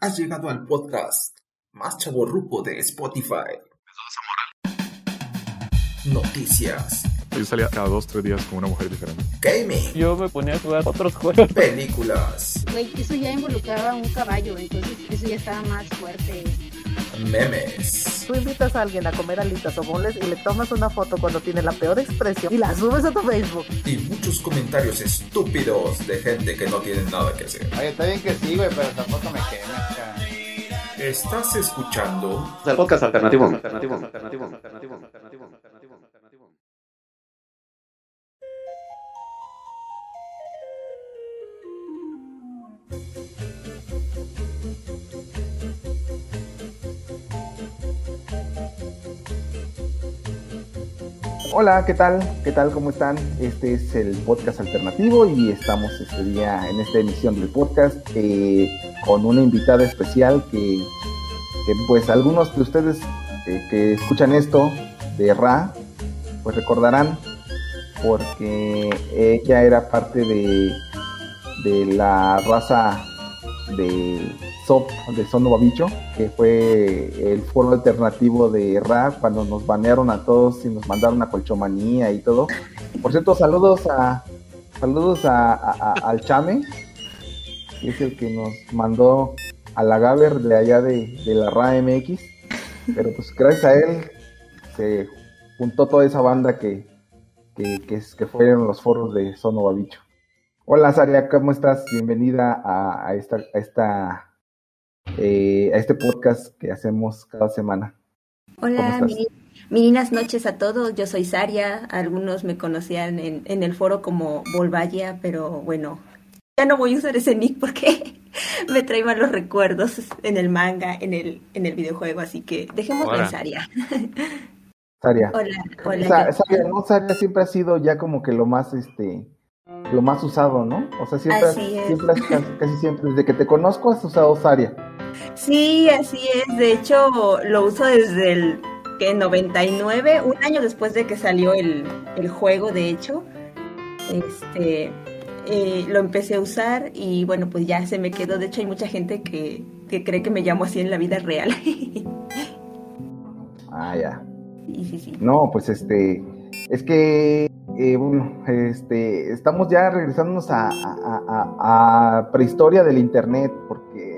Has llegado al podcast más chaborrupo de Spotify. Noticias, Yo salía cada dos, tres días con una mujer diferente. gaming, Yo me ponía a jugar otros juegos. películas, Güey, eso ya involucraba un caballo, entonces eso ya estaba más fuerte. Memes, Tú invitas a alguien a comer alitas o moles y le tomas una foto cuando tiene la peor expresión y la subes a tu Facebook. y muchos comentarios estúpidos de gente que no tiene nada que hacer. Oye, está bien que sí, güey, pero tampoco me quemes. Estás escuchando El podcast alternativo. Alternativo. Alternativo. Alternativo. Alternativo. Alternativo. Alternativo. Hola, ¿qué tal? ¿Qué tal? ¿Cómo están? Este es el podcast alternativo y estamos este día en esta emisión del podcast eh, con una invitada especial que, pues algunos de ustedes eh, que escuchan esto de Ra, pues recordarán porque ella era parte de, de la raza de SOP, de Sono Babicho, que fue el foro alternativo de Ra cuando nos banearon a todos y nos mandaron a Colchomanía y todo. Por cierto, saludos a saludos a, al Chame, que es el que nos mandó a la Gaber de allá de, la Ra MX. Pero pues gracias a él se juntó toda esa banda que, que, que, fueron los foros de Sono Babicho. Hola Saria, ¿cómo estás? Bienvenida a esta eh, a este podcast que hacemos cada semana. ¿Cómo Hola, meninas noches a todos. Yo soy Saria. Algunos me conocían en, en el foro como Volvaya, pero bueno, ya no voy a usar ese nick porque me trae malos recuerdos en el manga, en el, en el videojuego. Así que dejémoslo en Hola. Saria. Saria. Hola, hola. Sa- ¿qué- Saria, ¿no? Saria siempre ha sido ya como que lo más, este, lo más usado, ¿no? O sea, siempre, has- Así es. siempre casi siempre, desde que te conozco has usado Saria. Sí, así es. De hecho, lo uso desde el que 99, un año después de que salió el, el juego, de hecho. Este, eh, lo empecé a usar y bueno, pues ya se me quedó. De hecho, hay mucha gente que, que cree que me llamo así en la vida real. Ah, ya. sí, sí, sí. No, pues este, es que, eh, bueno, este, estamos ya regresándonos a, a- a- a prehistoria del Internet, porque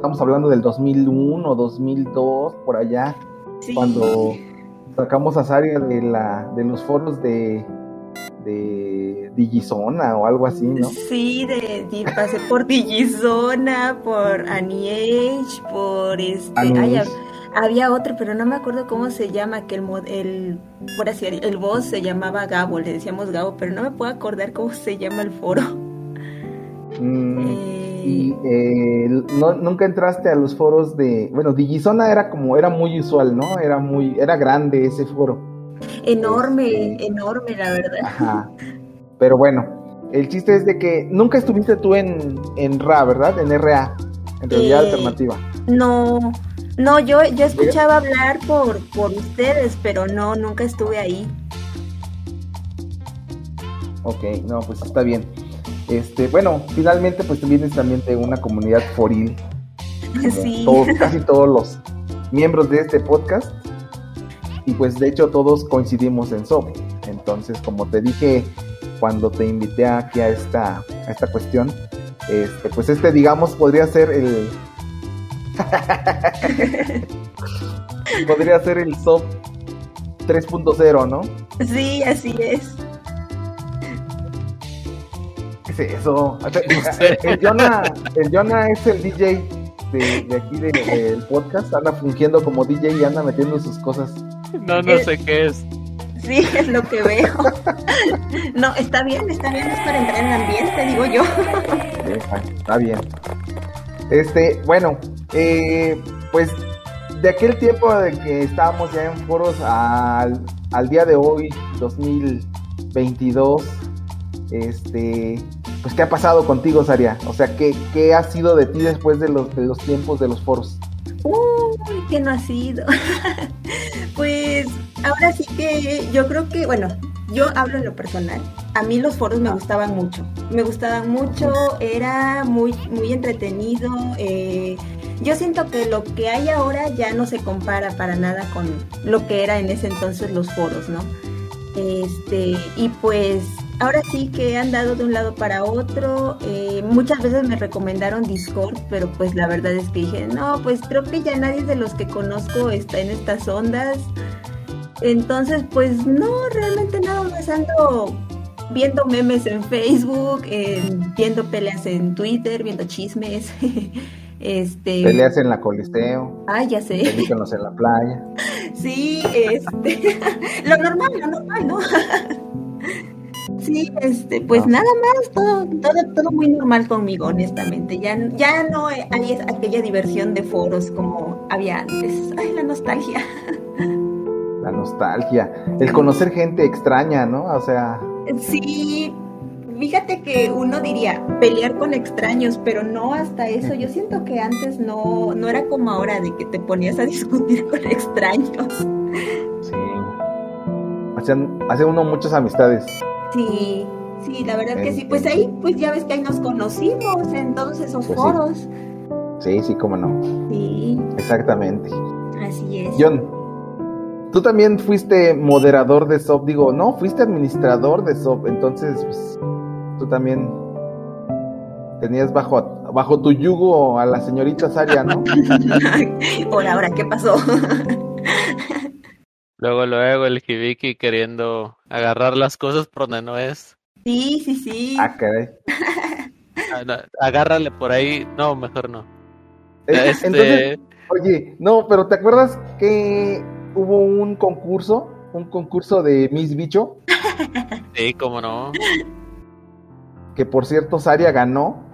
estamos hablando del 2001, 2002, por allá. Sí. cuando sacamos a Saria de la de los foros de de Digizona o algo así, ¿no? Sí, de, de- pasé por Digizona, por Aniage, por este. ay, había otro, pero no me acuerdo cómo se llama, que el, el, por así, el boss se llamaba Gabo, le decíamos Gabo, pero no me puedo acordar cómo se llama el foro. Mm, Eh, y eh, no, nunca entraste a los foros de, bueno, Digizona era como era muy usual, ¿no? Era muy era grande ese foro. enorme, este- enorme, la verdad. Ajá. Pero bueno, el chiste es de que nunca estuviste tú en en RA, ¿verdad? En RA, en realidad Eh, alternativa. No, no, yo, yo escuchaba hablar por, por ustedes, pero no, nunca estuve ahí. Ok, no, pues está bien. Este, bueno, finalmente pues vienes también de una comunidad foril. Sí. todos- casi todos los miembros de este podcast. Y pues de hecho todos coincidimos en SOP. Entonces, como te dije cuando te invité aquí a esta, a esta cuestión, este, pues este digamos podría ser el... podría ser el SOP 3.0, ¿no? Sí, así es. ¿Qué es eso? El Jonah, el Jonah es el DJ de, de aquí de- del podcast, anda fungiendo como DJ y anda metiendo sus cosas. No, no sé qué es. Sí, es lo que veo. No, está bien, está bien, es para entrar en el ambiente, digo yo. Deja, Está bien. Este, bueno, eh, pues de aquel tiempo de que estábamos ya en foros al, al día de hoy, 2022, este, pues ¿qué ha pasado contigo, Saria? O sea, ¿qué, qué ha sido de ti después de los, de los tiempos de los foros? Uy, que no ha sido. Pues ahora sí que yo creo que, bueno, yo hablo en lo personal. A mí los foros me gustaban mucho. Me gustaban mucho, era muy, muy entretenido. eh, yo siento que lo que hay ahora ya no se compara para nada con lo que era en ese entonces los foros, ¿no? Este, y pues ahora sí que he andado de un lado para otro. eh, muchas veces me recomendaron Discord, pero pues la verdad es que dije, no, pues creo que ya nadie de los que conozco está en estas ondas. Entonces, pues no, realmente nada más ando viendo memes en Facebook, eh, viendo peleas en Twitter, viendo chismes. este. Peleas en la Coliseo, Ay, ya sé. películas en la playa. Sí, este, lo normal, lo normal, ¿no? Sí, este, pues Ah. nada más, todo, todo, todo muy normal conmigo, honestamente. Ya, ya no hay aquella diversión de foros como había antes. Ay, la nostalgia. La nostalgia. El conocer gente extraña, ¿no? O sea, Sí, fíjate que uno diría pelear con extraños, pero no hasta eso. Yo siento que antes no, no era como ahora de que te ponías a discutir con extraños. sí. Hacían, hace uno muchas amistades. Sí, sí, la verdad que sí. Pues ahí, pues ya ves que ahí nos conocimos en todos esos Pues foros. Sí, sí, cómo no. Sí, Exactamente. así es. John, tú también fuiste moderador de SOP, digo, no, fuiste administrador de SOP, entonces pues, tú también tenías bajo, bajo tu yugo a la señorita Saria, ¿no? Ahora, ahora, ¿qué pasó? Luego, luego el Hibiki queriendo agarrar las cosas por donde no es. Sí, sí, sí. Ah, caray. Ah, no, agárrale por ahí. No, mejor no. Eh, Este, Entonces, oye, no, pero ¿te acuerdas que hubo un concurso? Un concurso de Miss Bicho, sí, cómo no. que por cierto Saria ganó.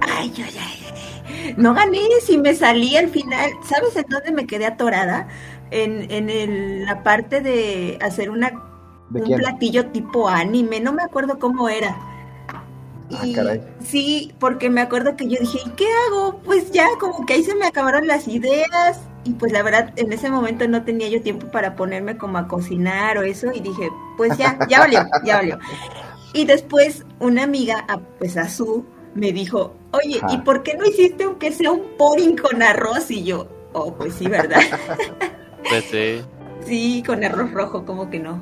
Ay, ay, ay. No gané, si me salí al final. ¿Sabes en dónde me quedé atorada? En, en el- la parte de hacer una ¿De un platillo tipo anime, no me acuerdo cómo era. Ah, Y caray. sí, porque me acuerdo que yo dije, ¿y qué hago? Pues ya, como que ahí se me acabaron las ideas. Y pues la verdad, en ese momento no tenía yo tiempo para ponerme como a cocinar o eso. Y dije, pues ya, ya valió, ya valió. Y después una amiga, a- pues Azú, me dijo, oye, Ajá. ¿y por qué no hiciste aunque sea un pudding con arroz? Y yo, oh, pues sí, ¿verdad? Pues sí. Sí, con arroz rojo, como que no.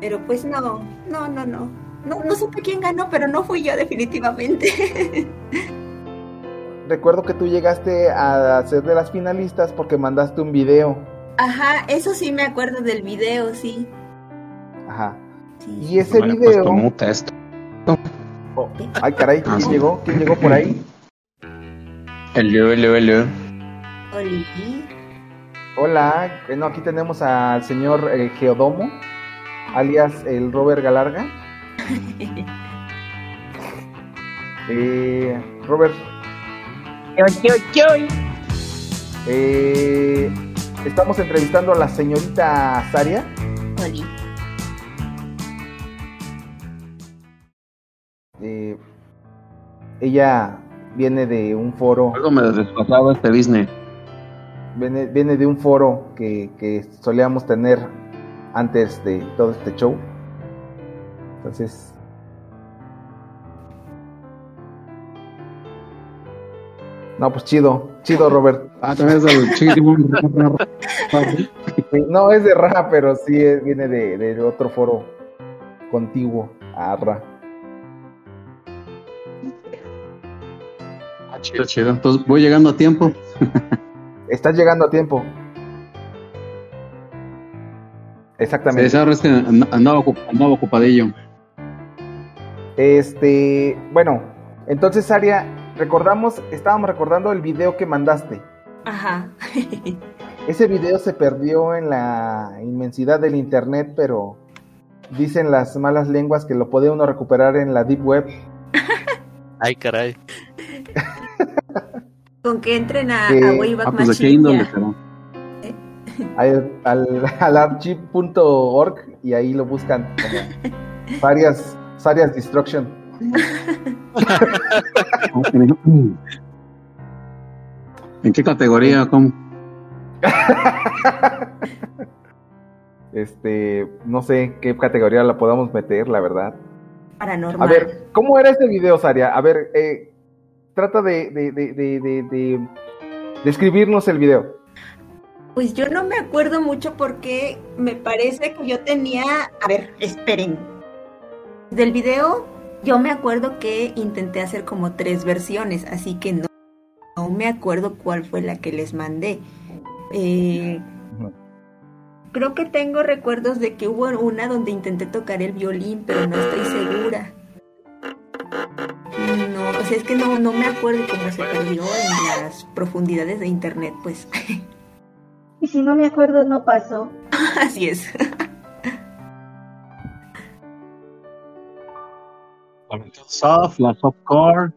Pero pues no, no, no, no. No, no supe quién ganó, pero no fui yo definitivamente. Recuerdo que tú llegaste a ser de las finalistas porque mandaste un video. Ajá, eso sí me acuerdo del video, sí. Ajá. sí. Y ese he video. puesto muta esto. Oh, ay, caray, ¿quién Ah, llegó? ¿Quién llegó por ahí? Hello, hello, hello. Oli. Hola, bueno, aquí tenemos al señor eh, Geodomo, alias el Robert Galarga. Eh, Robert, eh, estamos entrevistando a la señorita Saria. Oli. Eh, ella viene de un foro, Algo me este business. Viene, viene de un foro que, que solíamos tener antes de todo este show. Entonces, no, pues chido, chido, Robert. Ah, también es del No es de Ra, pero sí es- viene de, de otro foro contiguo a Ra. chido, chido. Entonces voy llegando a tiempo. Estás llegando a tiempo. Exactamente. esa es que and- andaba, andaba ocupadillo. Este, bueno, entonces Aria, recordamos, estábamos recordando el video que mandaste. Ajá. Ese video se perdió en la inmensidad del internet, pero dicen las malas lenguas que lo puede uno recuperar en la deep web. Ay, caray. Con que entren a, Wayback Ah, pues de qué Machine, índole ya. será. al, al, al archive.org y ahí lo buscan como Sarias, Sarias Destruction. ¿En qué categoría? ¿Cómo? Este, no sé qué categoría la podamos meter, la verdad. Paranormal. A ver, ¿cómo era este video, Saria? A ver, eh, trata de, de, de, de, de- de describirnos el video. Pues yo no me acuerdo mucho porque me parece que yo tenía... A ver, esperen. Del video yo me acuerdo que intenté hacer como tres versiones, así que no, no me acuerdo cuál fue la que les mandé. Eh, creo que tengo recuerdos de que hubo una donde intenté tocar el violín, pero no estoy segura. No, o sea, es que no, no me acuerdo cómo se perdió en las profundidades de internet, pues. Y si no me acuerdo, no pasó. Así es. Soft, la softcore.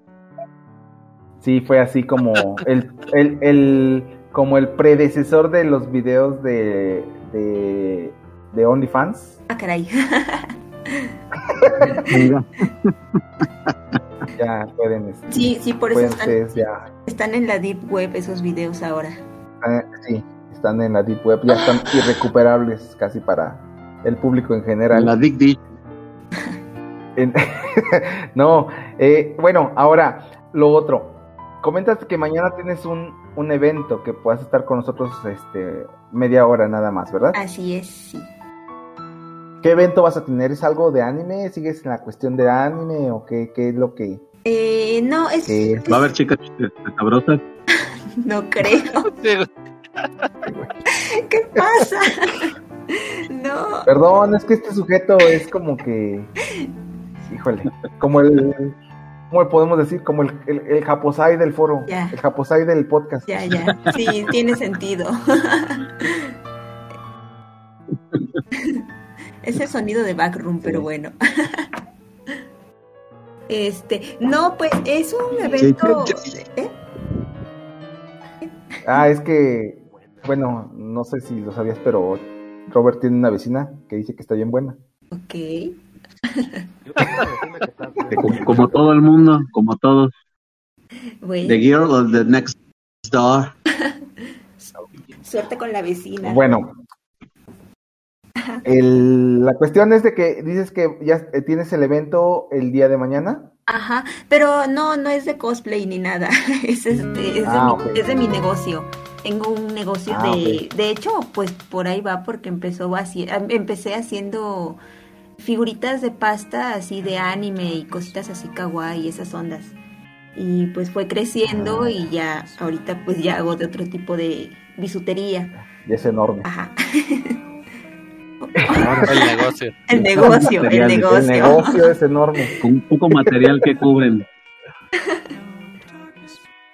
Sí, fue así como el, el, el- como el predecesor de los videos de, de, de OnlyFans. Ah, caray. Mira, Ya pueden, este, Sí, sí, por eso están, ya, están en la Deep Web esos videos ahora. eh, sí, están en la Deep Web, ya están irrecuperables casi para el público en general. la Dick. En- no, eh, bueno, ahora lo otro. Comentas que mañana tienes un, un evento que puedas estar con nosotros este, media hora nada más, ¿verdad? Así es, sí. ¿Qué evento vas a tener? ¿Es algo de anime? ¿Sigues en la cuestión de anime o qué, qué es lo que...? Eh, no, es, qué- Va a haber chicas sabrosas. no creo. ¿Qué pasa? No. Perdón, es que este sujeto es como que... Híjole, como el... ¿Cómo le podemos decir? Como el, el, el japosai del foro, Ya. el japosai del podcast. Ya, ya. Sí, tiene sentido. Es el sonido de backroom, pero bueno. Este, no, pues es un evento. ¿eh? Ah, es que, bueno, no sé si lo sabías, pero Robert tiene una vecina que dice que está bien buena. Ok. Como, como todo el mundo, como todos. Bueno, The girl of the next door. suerte con la vecina. Bueno, el- la cuestión es de que dices que ya eh, tienes el evento el día de mañana. Ajá, pero no, no es de cosplay ni nada. Es, este, es, de, Ah, mi, es de mi negocio. Tengo un negocio Ah, de, de hecho, pues por ahí va porque empezó así, em- empecé haciendo figuritas de pasta así de anime y cositas así kawaii y esas ondas. Y pues fue creciendo y ya ahorita pues ya hago de otro tipo de bisutería. Y es enorme. Ajá. el negocio. El negocio, el negocio. es enorme. Con poco material que cubren.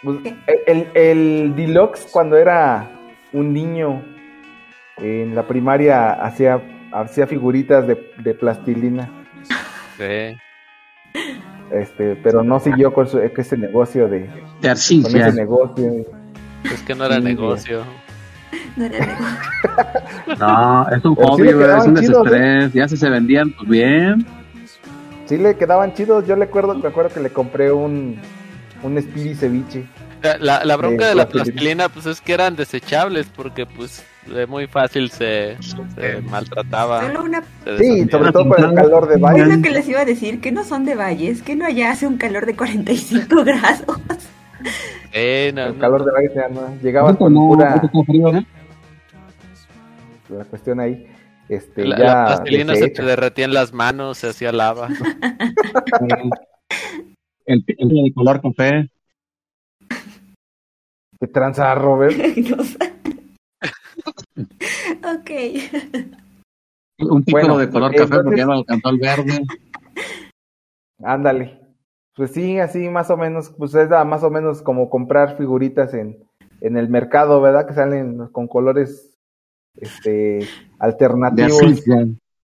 Pues, el, el Deluxe, cuando era un niño en la primaria, hacía, hacía figuritas de, de plastilina. Sí. Este, pero no siguió con, su, con ese negocio de De con arcilla. ese negocio. Es que no era Sí, negocio. No era negocio. No, es un sí hobby, ¿verdad? Es un ¿eh? desestrés. Ya si se vendían, pues bien. Sí le quedaban chidos. Yo le acuerdo, me acuerdo que le compré un un Speedy ceviche. La, la, bronca De de la plastilina. pues es que eran desechables porque pues de muy fácil se, se maltrataba. Solo una se Sí, sobre todo por el calor de Es baile. lo que les iba a decir, que no son de valles, que no allá hace un calor de 45 grados. Eh, no, El no. calor de baile ya no llegabas con no, pura frío, ¿no? la cuestión ahí. Este, La, ya la se te derretía en las manos, se hacía lava. El, el de color café. ¿Qué tranza, Robert? No sé. ok. Un pico Bueno, de color entonces- café porque ya no alcanzó el verde. Ándale. Pues sí, así más o menos, pues es da- más o menos como comprar figuritas en, en el mercado, ¿verdad? Que salen con colores este De alternativos.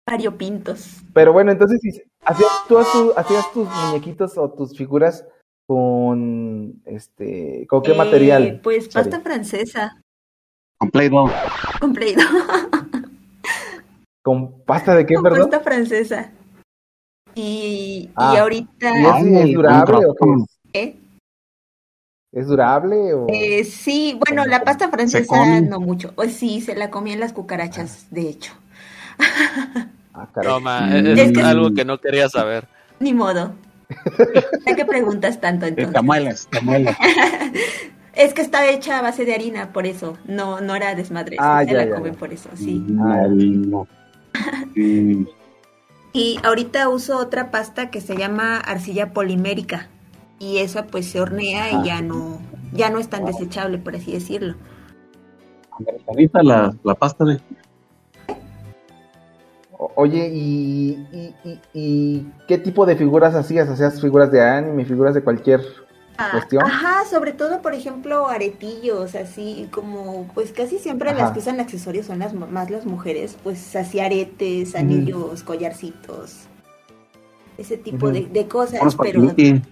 Variopintos. Pero bueno, entonces si- hacías tú tu- hacías tus muñequitos o tus figuras con este con qué Eh, material? Pues pasta francesa. Con Play-Doh. Con Play-Doh. ¿Con pasta de qué, Con perdón? pasta francesa. Y, y Ah, ahorita. ¿Y es, Ay, es durable o qué es? ¿eh? ¿Es durable o Eh, sí, bueno, la pasta francesa no mucho. Pues sí, se la comían las cucarachas, de hecho. Ah, Mm. es, Es que- algo que no quería saber. Ni modo. ¿A qué preguntas tanto De entonces? tamuelas, tamuelas. Es que está hecha a base de harina, por eso. No, no era desmadre. Ah, se ya, la ya, comen ya. por eso, sí. Ah, No, Mm, Y ahorita uso otra pasta que se llama arcilla polimérica. Y esa pues se hornea y ya no, ya no es tan desechable, por así decirlo. Americanita la, la pasta de. Oye, ¿y, y, y- y qué tipo de figuras hacías? ¿Hacías figuras de anime, figuras de cualquier cuestión? Ajá, sobre todo, por ejemplo, aretillos, así como, pues casi siempre Ajá. las que usan accesorios son las más las mujeres, pues así aretes, anillos, collarcitos, ese tipo de, de cosas, Unos pero.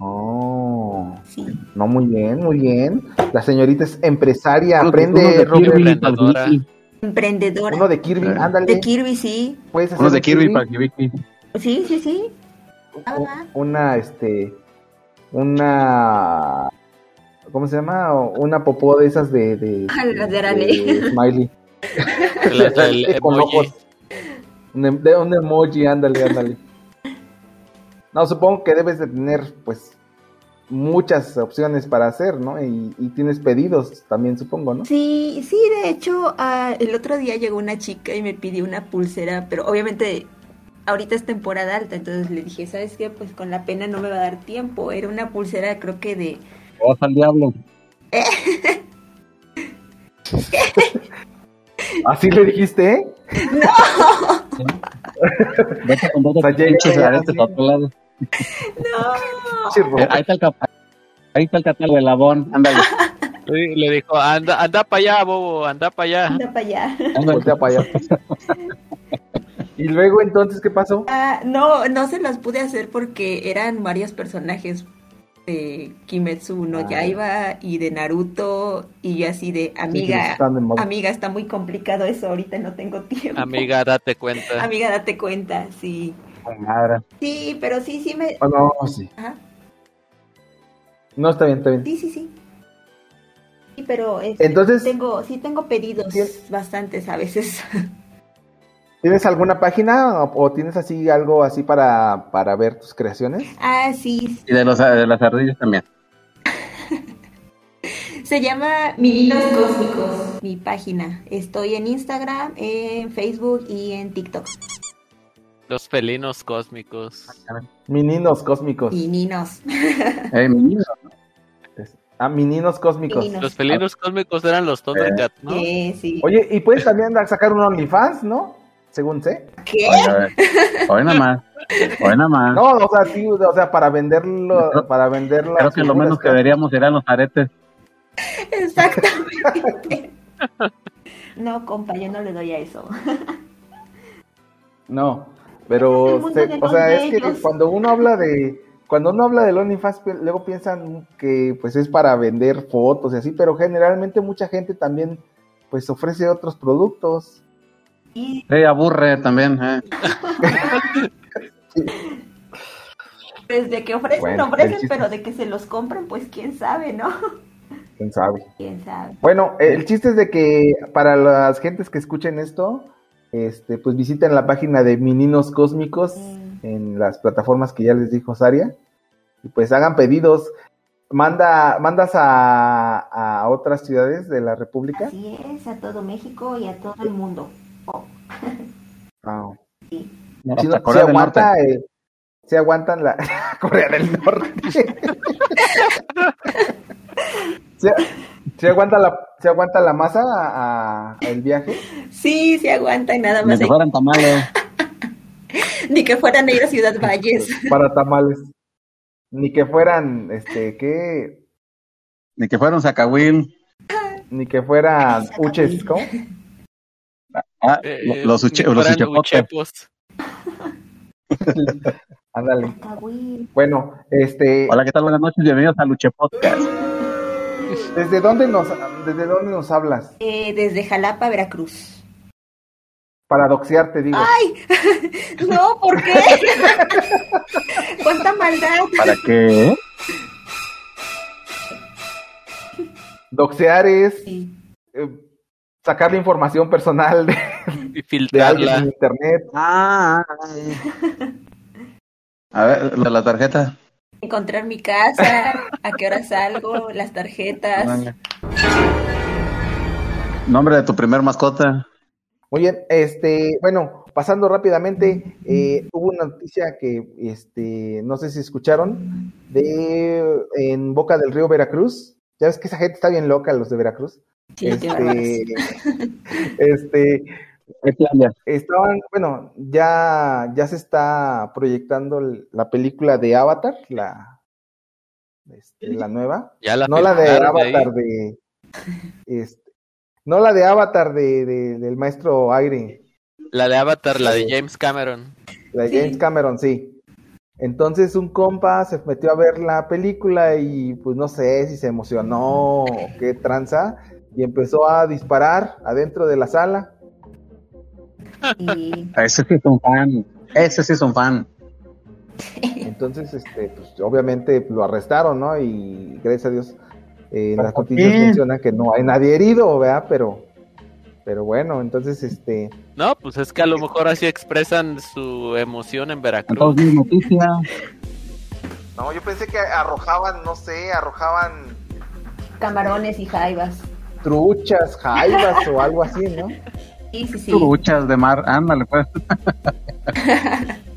Oh, sí. no, muy bien, muy bien. La señorita es empresaria, aprende, de. Kirby, Emprendedora. Uno de Kirby, ándale. De Kirby, sí. Puedes hacer Unos de Kirby, paquiliqui. Sí, sí, sí. Ah. Una, este, una, ¿cómo se llama? Una popó de esas de, de, Ah, las de de. Smiley. Con emoji. ojos. Un, em- de un emoji, ándale, ándale. No, supongo que debes de tener, pues, muchas opciones para hacer, ¿no? Y, y tienes pedidos también, supongo, ¿no? Sí, sí, de hecho, ah, el otro día llegó una chica y me pidió una pulsera, pero obviamente ahorita es temporada alta, entonces le dije, ¿sabes qué? Pues con la pena no me va a dar tiempo. Era una pulsera, creo que de... Vamos al diablo. ¿Así le dijiste, eh? Vete con dos O sea, llega pinches aretes así. a otro lado. No. Eh, Ahí está el cap- Ahí está el catálogo de Labón. Ándale. Sí, Le dijo, anda, anda para allá, bobo, anda para allá. Anda para allá. Voltea para allá. y luego, entonces, ¿qué pasó? Ah, no, no se las pude hacer porque eran varios personajes de Kimetsu no Ah. Yaiba y de Naruto y yo así de amiga, amiga, está muy complicado eso, ahorita no tengo tiempo. Amiga, date cuenta. Amiga, date cuenta, sí. Madre. Sí, pero sí, sí me... Oh, no, sí. Ajá. No, está bien, está bien. Sí, sí, sí. Sí, pero este, Entonces- tengo, sí tengo pedidos bastantes a veces. ¿Tienes alguna página o, o tienes así algo así para, para ver tus creaciones? ah, sí. Y de, los, de las ardillas también. Se llama Mininos Cósmicos, mi página. Estoy en Instagram, en Facebook y en TikTok. Los felinos cósmicos. Mininos cósmicos. Mininos. Eh. Ah, mininos cósmicos. Mininos. Los felinos cósmicos eran los Thundercats, ¿no? Eh, sí. Oye, y puedes también sacar un OnlyFans, ¿no? Según sé. ¿Qué? Hoy nada más. Hoy nada más. No, o sea, sí, o sea, para venderlo, para venderlo. Creo que lo menos que veríamos serían los aretes. Exactamente. No, compa, yo no le doy a eso. No, pero, se- o sea, es que cuando uno habla de, cuando uno habla del OnlyFans, luego piensan que pues es para vender fotos y así, pero generalmente mucha gente también pues ofrece otros productos. Y Sí, aburre también. Eh. pues de que ofrecen, Bueno, ofrecen, pero de que se los compren, pues quién sabe, ¿no? ¿Quién sabe? Quién sabe. Bueno, el chiste es de que para las gentes que escuchen esto, este, pues visiten la página de Mininos Cósmicos Mm. en las plataformas que ya les dijo Saria y pues hagan pedidos. Manda, mandas a, a otras ciudades de la República. Así es, a todo México y a todo el mundo. Oh, Ah. sí. No- Corea del Norte. aguanta, eh, sí aguantan la Corea del Norte. sí, sí aguanta la, sí aguanta la masa a, a- el viaje. Sí, se aguanta y nada Ni más. que de- fueran tamales. Ni que fueran a ir a Ciudad Valles. para tamales. Ni que fueran, este, ¿qué? Ni que fueran Zacahuil. Ni que fueran uches, ¿cómo? Ah, Eh, los, uche, los uchepos. Ándale. Bueno, este, Hola, ¿qué tal? Buenas noches. Bienvenidos a Luche Podcast. ¿desde dónde nos, desde dónde nos hablas? Eh, desde Jalapa, Veracruz. Para doxearte, digo. ¡Ay! No, ¿por qué? ¿Cuánta maldad? ¿Para qué? Doxear es Sí. eh, sacar la información personal de, Y de alguien filtrarla. en internet. Ah. A ver, la, la tarjeta. Encontrar mi casa, a qué hora salgo, las tarjetas. Nombre de tu primer mascota. Muy bien, este, bueno, pasando rápidamente, eh, hubo una noticia que, este, no sé si escucharon, de en Boca del Río Veracruz. Ya ves que esa gente está bien loca, los de Veracruz. Este, ¿Qué planes? estaban, bueno, ya, ya se está proyectando el- la película de Avatar, la, este, la nueva. Ya la no la de. Avatar de, este, no la de Avatar de, de- del maestro Aire. La de Avatar, la de James Cameron. La de Sí. James Cameron, sí. Entonces un compa se metió a ver la película y pues no sé si se emocionó o qué tranza y empezó a disparar adentro de la sala. Y Ese sí es un fan. Ese sí es un fan. Entonces, este, pues obviamente lo arrestaron, ¿no? Y gracias a Dios eh, las ¿Por noticias qué? menciona que no hay nadie herido, ¿verdad? Pero, pero bueno, entonces, este, No, pues es que a lo mejor así expresan su emoción en Veracruz. No, yo pensé que arrojaban, no sé, arrojaban camarones y jaivas. Truchas, jaivas o algo así, ¿no? Sí, sí, sí. Truchas de mar. Ándale, pues.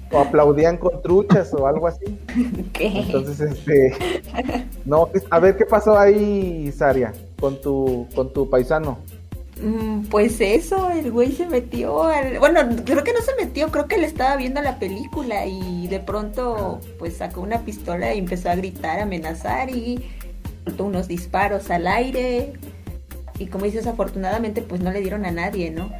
o aplaudían con truchas o algo así. ¿Qué? Entonces, este, no, a ver qué pasó ahí, Saria, con tu, con tu paisano. Mm, Pues eso, el güey se metió al... Bueno, creo que no se metió, creo que le estaba viendo la película y de pronto pues sacó una pistola y empezó a gritar, a amenazar y soltó unos disparos al aire y como dices, afortunadamente pues no le dieron a nadie, ¿no?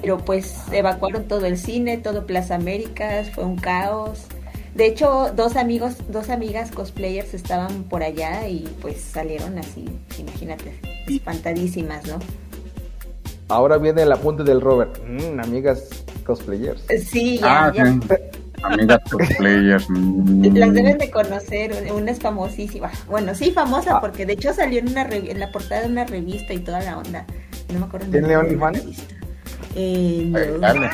Pero pues evacuaron todo el cine, todo Plaza Américas, fue un caos. De hecho, dos amigos, dos amigas cosplayers estaban por allá y pues salieron así, imagínate, espantadísimas, ¿no? Ahora viene el apunte del Robert. Mm, amigas cosplayers. Sí, ya, Ah, ya. sí. Amigas cosplayers. mm. Las deben de conocer, una es famosísima. Bueno, sí, famosa Ah. porque de hecho salió en, una en la portada de una revista y toda la onda. No me acuerdo. ¿Tiene OnlyFans? Eh, no.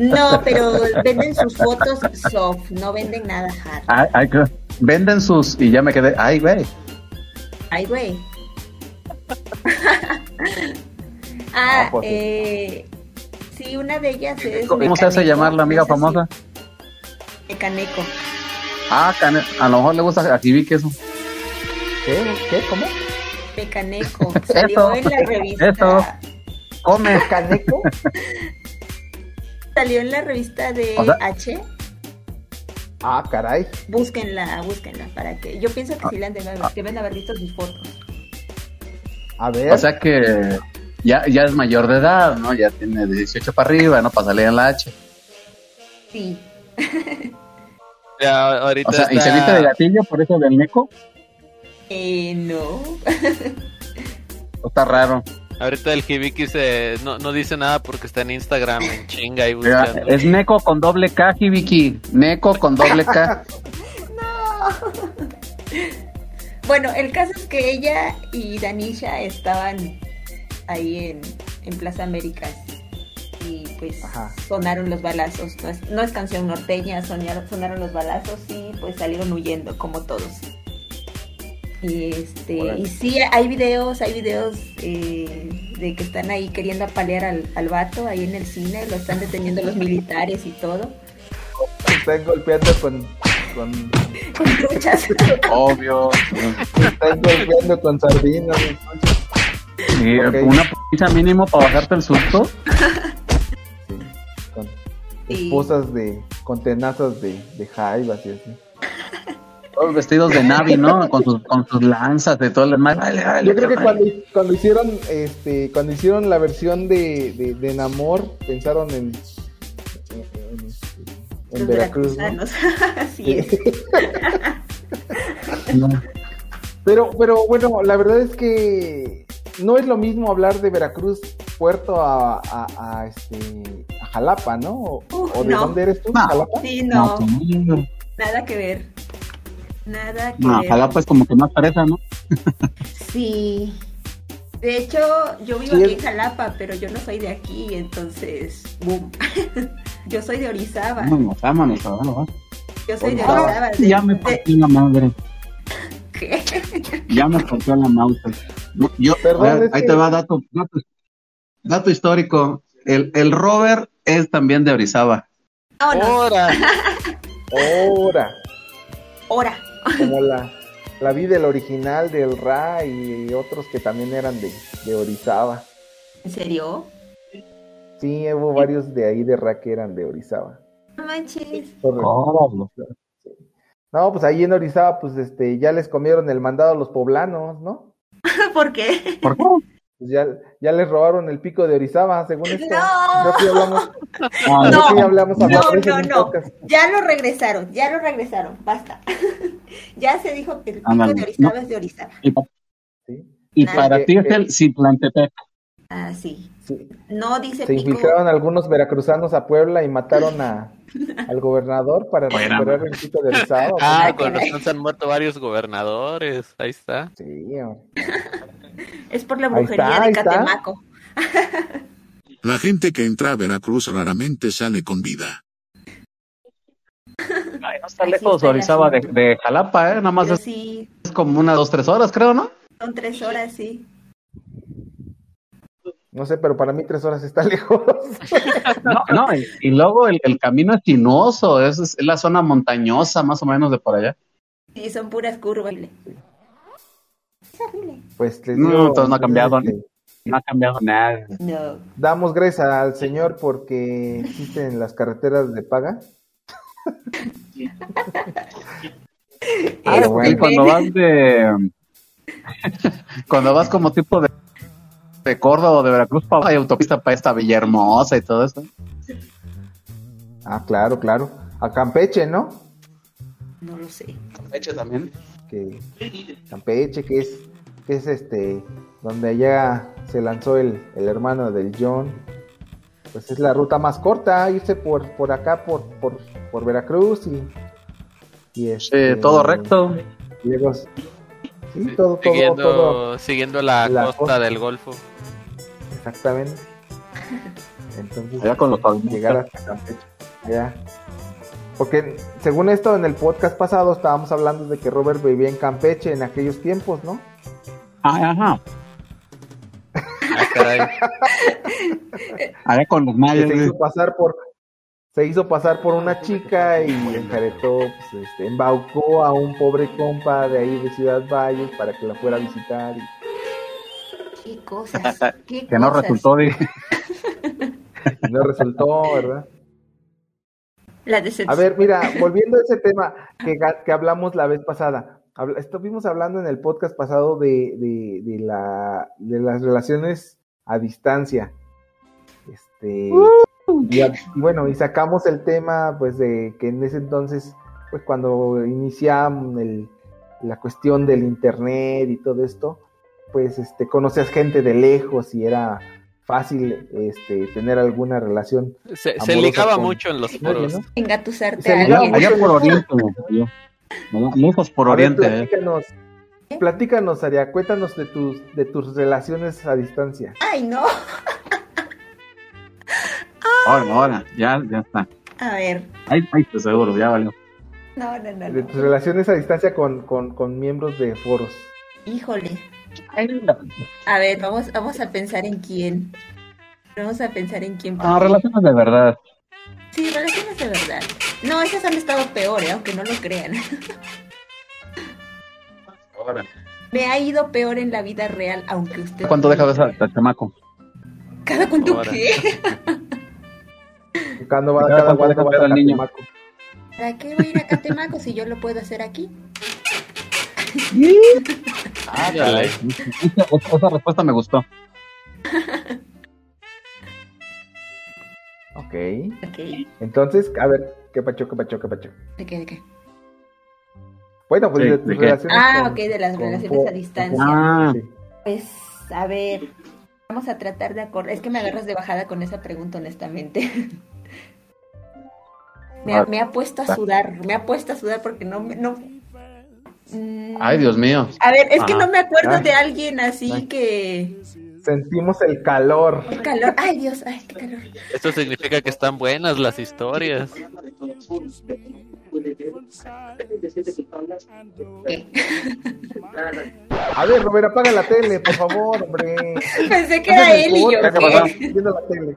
No, pero venden sus fotos soft, no venden nada hard. Ay, ay, venden sus. Y ya me quedé. Ay, güey. Ay, güey. ah, pues sí. eh, sí, una de ellas es. ¿Cómo se hace llamar la amiga sé famosa? Mecaneco. Ah, cane- a lo mejor le gusta a Kibi queso. ¿Qué? ¿Qué? ¿Cómo? Mecaneco. Salió en la revista. Eso. Come. ¿Caneco? Salió en la revista de O sea- H. Ah, caray. Búsquenla, búsquenla para que. Yo pienso que sí la han de haber, deben haber visto sus fotos. A ver. O sea que ya, ya es mayor de edad, ¿no? Ya tiene de 18 para arriba, ¿no? Para salir en la H. Sí. Ya, ahorita O sea, ¿y está- se viste de gatillo por eso del Neco? Eh, no. Está raro. Ahorita el Hibiki se, no, no dice nada porque está en Instagram en chinga y buscando. es Neco con doble K, Hibiki. Neco con doble K. Bueno, el caso es que ella y Danisha estaban ahí en, en Plaza Américas. Y pues Ajá. sonaron los balazos. No es, no es canción norteña, sonaron, sonaron los balazos y pues salieron huyendo como todos. Y este, y sí, hay videos, hay videos eh, de que están ahí queriendo apalear al, al vato ahí en el cine, lo están deteniendo los militares y todo. Están golpeando con. con Con truchas. Obvio. están golpeando con sardinas. entonces, Y Ok. una pizza mínimo para bajarte el susto. Sí, esposas de. con tenazas de, de jaivas y así. Todos vestidos de Navi, ¿no? Con sus, con sus lanzas de todo el vale, Yo creo que cuando, cuando hicieron este cuando hicieron la versión de, de, de Namor pensaron en en, en- en Los Veracruz, ¿no? Así es. Pero pero bueno, la verdad es que no es lo mismo hablar de Veracruz puerto a, a, a, este a Jalapa, ¿no? ¿O, Uf, o de no. dónde eres tú? No. ¿Jalapa? Sí, no, No, nada que ver. Nada que no, ver. Jalapa es como que más fresa, ¿no? Sí. De hecho, yo vivo Sí, aquí en Jalapa, pero yo no soy de aquí, entonces, boom. yo soy de Orizaba. Vámonos, vámonos, vámonos. Yo soy de Orizaba. de- ya me de- partió la madre. ¿Qué? Ya me partió la mouse. No, Yo, Perdón, ver, ahí que- te va dato, dato, dato histórico. El, el Robert es también de Orizaba. Ahora, Ahora, Hora. como la, la vida del original del Ra y otros que también eran de, de Orizaba. ¿En serio? Sí, hubo varios de ahí de Ra que eran de Orizaba. No manches. No, pues ahí en Orizaba, pues este, ya les comieron el mandado a los poblanos, ¿no? ¿Por qué? ¿Por qué? Pues ya, ya les robaron el pico de Orizaba, según esto. No. Hablamos, Ah, No. ya hablamos a No, Patricia en no, un no. podcast. Ya lo regresaron, ya lo regresaron. Basta. ya se dijo que el pico de Orizaba No. es de Orizaba. Y, pa- Sí, y Ah, para ti es el Citlantepec. Ah, sí. Sí. No dice Se pico. infiltraron algunos veracruzanos a Puebla y mataron a, al gobernador para recuperar el pico de Orizaba. ah, con razón se han muerto varios gobernadores. Ahí está. Sí. Es por la Ahí brujería está, de. Catemaco. La gente que entra a Veracruz raramente sale con vida. Ay, no está Así lejos está Orizaba de, de Jalapa, ¿eh? Nada más es, sí, es como unas dos, tres horas, creo, ¿no? son tres horas, sí. No sé, pero para mí tres horas está lejos. No, no, y, y luego el, el camino es sinuoso, es, es la zona montañosa más o menos de por allá. Sí, son puras curvas. Es horrible. Pues les No, entonces no ha cambiado, este, No ha cambiado nada. No. Damos gracias al Señor porque existen las carreteras de paga. Ah, bueno. cuando vas de. cuando vas como tipo de. De Córdoba o de Veracruz, pa- hay autopista para esta Villahermosa y todo eso. Ah, claro, claro. A Campeche, ¿no? No lo sé. Hecho también. Que Campeche, que es, que es este, donde allá se lanzó el, el hermano del John. Pues es la ruta más corta, irse por, por acá, por, por, por Veracruz y, y este, todo recto. Luego, sí, todo, todo, siguiendo, todo, siguiendo la, la costa, costa. del Golfo. exactamente. Entonces, Allá con los pavimentos. llegar hasta Campeche. allá. Porque según esto, en el podcast pasado estábamos hablando de que Robert vivía en Campeche en aquellos tiempos, ¿no? Ah, ajá. Ah, caray. Allá con los mayas. se hizo pasar por se hizo pasar por una chica y enjaretó, pues, este, embaucó a un pobre compa de ahí de Ciudad Valles para que la fuera a visitar y Qué cosas. Qué Que no cosas. resultó, dije. y no resultó, ¿verdad? La decepción. A ver, mira, volviendo a ese tema que, que hablamos la vez pasada, estuvimos hablando en el podcast pasado de, de, de la, de las relaciones a distancia. Este, a- y bueno, y sacamos el tema, pues, de que en ese entonces, pues, cuando iniciamos el- la cuestión del internet y todo esto, pues, este, conocías gente de lejos y era fácil, este, tener alguna relación. Se, se ligaba con- mucho en los foros. ¿no? Engatusarte Se a ligaba alguien. Allá por Oriente. Allá, Lejos por A ver, Oriente. eh. platícanos, platícanos, Aria, cuéntanos de tus, de tus relaciones a distancia. Ay, no. Ahora, ahora, ya, ya está. A ver. Ahí, ahí te seguro, ya valió. No, no, no. De no. tus relaciones a distancia con, con, con miembros de foros. Híjole. A ver, vamos, vamos a pensar en quién. Vamos a pensar en quién. Ah, relaciones de verdad. Sí, relaciones de verdad. No, esas han estado peor, ¿eh? aunque no lo crean. Ahora. Me ha ido peor en la vida real, aunque usted. ¿Cuánto deja de esa al chamaco? ¿Cada cuánto Ahora. qué? Cuando va, Cada cada cuánto va a al niño. Catemaco. ¿Para qué voy a ir a Catemaco si yo lo puedo hacer aquí? Ah, caray. Esa, respuesta me gustó. Ok. Ok. Entonces, a ver, ¿qué pacho, qué pacho, qué pacho? ¿De qué? ¿De qué? Bueno, pues Sí, de tus ¿de qué? relaciones Ah, con- ok, de las relaciones a distancia. Ah. Pues, a ver, vamos a tratar de acordar. Es que me agarras de bajada con esa pregunta, honestamente. me, ha, me ha puesto a sudar, me ha puesto a sudar porque no me... No... Mm, ay, Dios mío. A ver, es que no me acuerdo Ay. de alguien así Ay. que... Sentimos el calor. Qué calor. Ay, Dios, ay, qué calor. Esto significa que están buenas las historias. A ver, Robert, apaga la tele, por favor, hombre. Pensé que era él y yo. ¿Qué pasó? Viendo la tele.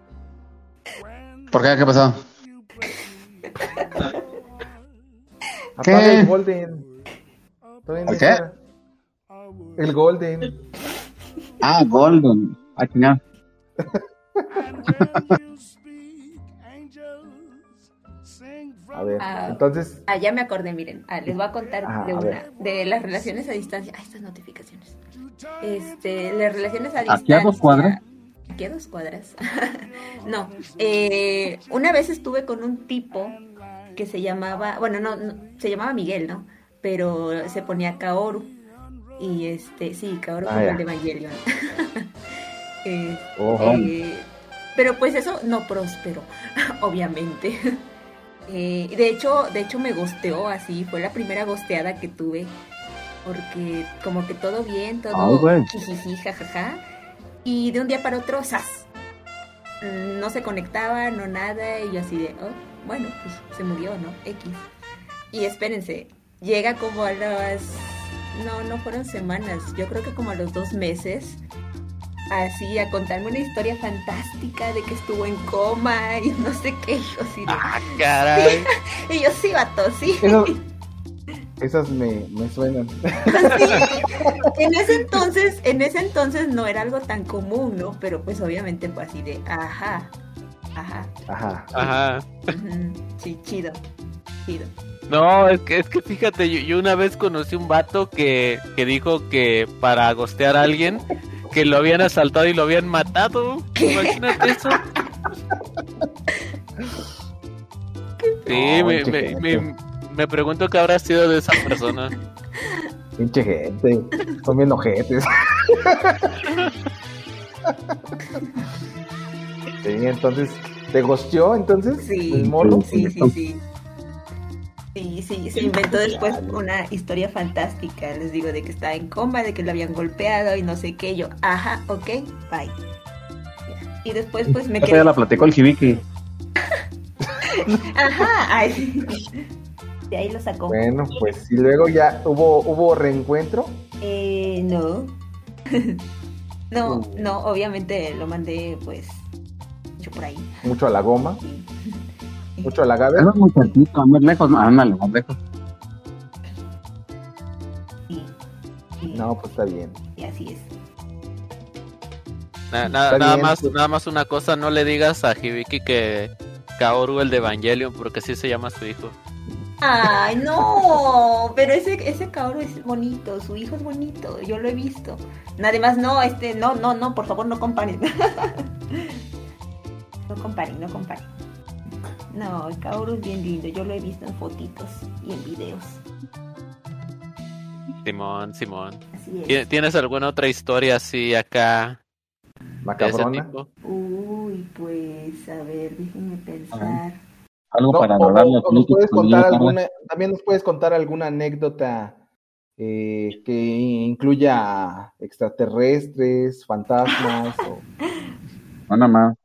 ¿Por qué? ¿Qué pasó? ¿Qué? Apaga el Golden. Todavía no ¿El qué? El Golden. Ah, Golden. Ah, chingada. A ver, Ah. entonces, Ah, ya me acordé, miren. Ah, les voy a contar Ah, de a una, ver. de las relaciones a distancia. Ah, estas notificaciones. Este, las relaciones a ¿Aquí a distancia. dos cuadras? Aquí a dos cuadras. no. eh, una vez estuve con un tipo que se llamaba, bueno, no, no, se llamaba Miguel, ¿no? Pero se ponía Kaoru. Y este, sí, Kaoru Ah, como ya. el de Evangelion. Eh, Ojo. eh, pero pues eso no prosperó, obviamente. Eh, de hecho, de hecho me gosteó así, fue la primera gosteada que tuve. Porque como que todo bien, todo jijiji, jajaja. Y de un día para otro, ¡zas! Mm, No se conectaba, no nada, y yo así de, oh, bueno, pues se murió, ¿no? X. Y espérense, llega como a las... No, no fueron semanas, yo creo que como a los dos meses, así a contarme una historia fantástica de que estuvo en coma y no sé qué, y yo de... Ah, caray. Y yo sí, vato, sí. eso- esas me, me suenan. En ese entonces, en ese entonces no era algo tan común, ¿no? Pero pues obviamente fue así de, ajá, ajá, Ajá. Ajá. sí, chido, chido. No, es que, es que fíjate, yo, yo una vez conocí un vato que, que dijo que para gostear a alguien, que lo habían asaltado y lo habían matado. Imagínate eso. Sí, No, me, me, me, me pregunto qué habrá sido de esa persona. Pinche gente. Son bien ojetes. sí, entonces, ¿te gosteó entonces? Sí, ¿El morro? sí, sí, sí. Sí, sí, se inventó después una historia fantástica, les digo, de que estaba en coma, de que lo habían golpeado y no sé qué, yo, ajá, ok, bye. Y después pues me quedé, ya la platicó el Hibiki. ajá, ay. de ahí lo sacó. Bueno, pues y luego ya hubo, hubo reencuentro. Eh, no. no, no, obviamente lo mandé pues yo por ahí. Mucho a la goma. Mucho a la gabe. Eso es muy cerquito, más lejos. no, Ándale, más lejos. No, pues está bien. Y así es. Na- na- Está nada bien, más, pues. nada más una cosa, no le digas a Hibiki que Kaoru el de Evangelion, porque así se llama su hijo. Ay, no, pero ese, ese cabrón es bonito, su hijo es bonito, yo lo he visto. Además, no, este, no, no, no, por favor no comparen. no comparen, no comparen. No, el Kaoru es bien lindo, yo lo he visto en fotitos y en videos. Simón, Simón. Así es. ¿Tien- ¿Tienes alguna otra historia así acá? de ese Macabrona. tipo? Uy, pues, a ver, déjenme pensar. Algo No, para o- adorar o- los o nos puedes contar alguna, también nos puedes contar alguna anécdota eh, que incluya extraterrestres, fantasmas o No, nada más.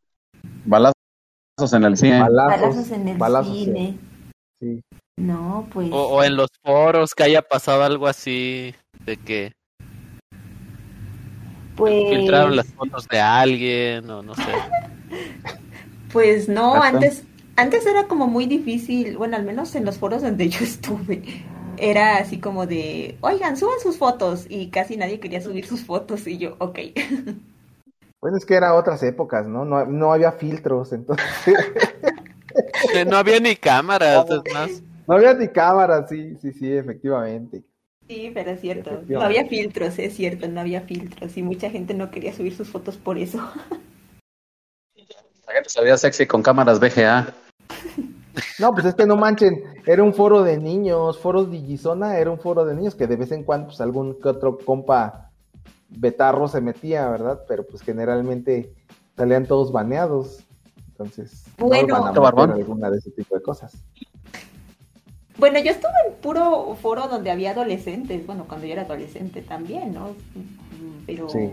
Balazos en el cine. balazos. Balazos en el balazos, cine. sí. No, pues. O, o en los foros que haya pasado algo así de que pues... filtraron las fotos de alguien o no sé. Pues no, antes, antes era como muy difícil, bueno, al menos en los foros donde yo estuve, era así como de, oigan, suban sus fotos y casi nadie quería subir sus fotos y yo, ok. Bueno, es que eran otras épocas, ¿no? No, no había filtros, entonces No había ni cámaras, es más. no había ni cámaras, sí, sí, sí, efectivamente. Sí, pero es cierto, no había filtros, es cierto, no había filtros y mucha gente no quería subir sus fotos por eso. La gente se veía sexy con cámaras VGA. No, pues es que no manchen, era un foro de niños, foros Digizona era un foro de niños que de vez en cuando pues algún que otro compa betarro se metía, ¿verdad? Pero pues generalmente salían todos baneados. Entonces, Bueno. no alguna de ese tipo de cosas. Bueno, yo estuve en puro foro donde había adolescentes, bueno, cuando yo era adolescente también, ¿no? Pero... Sí.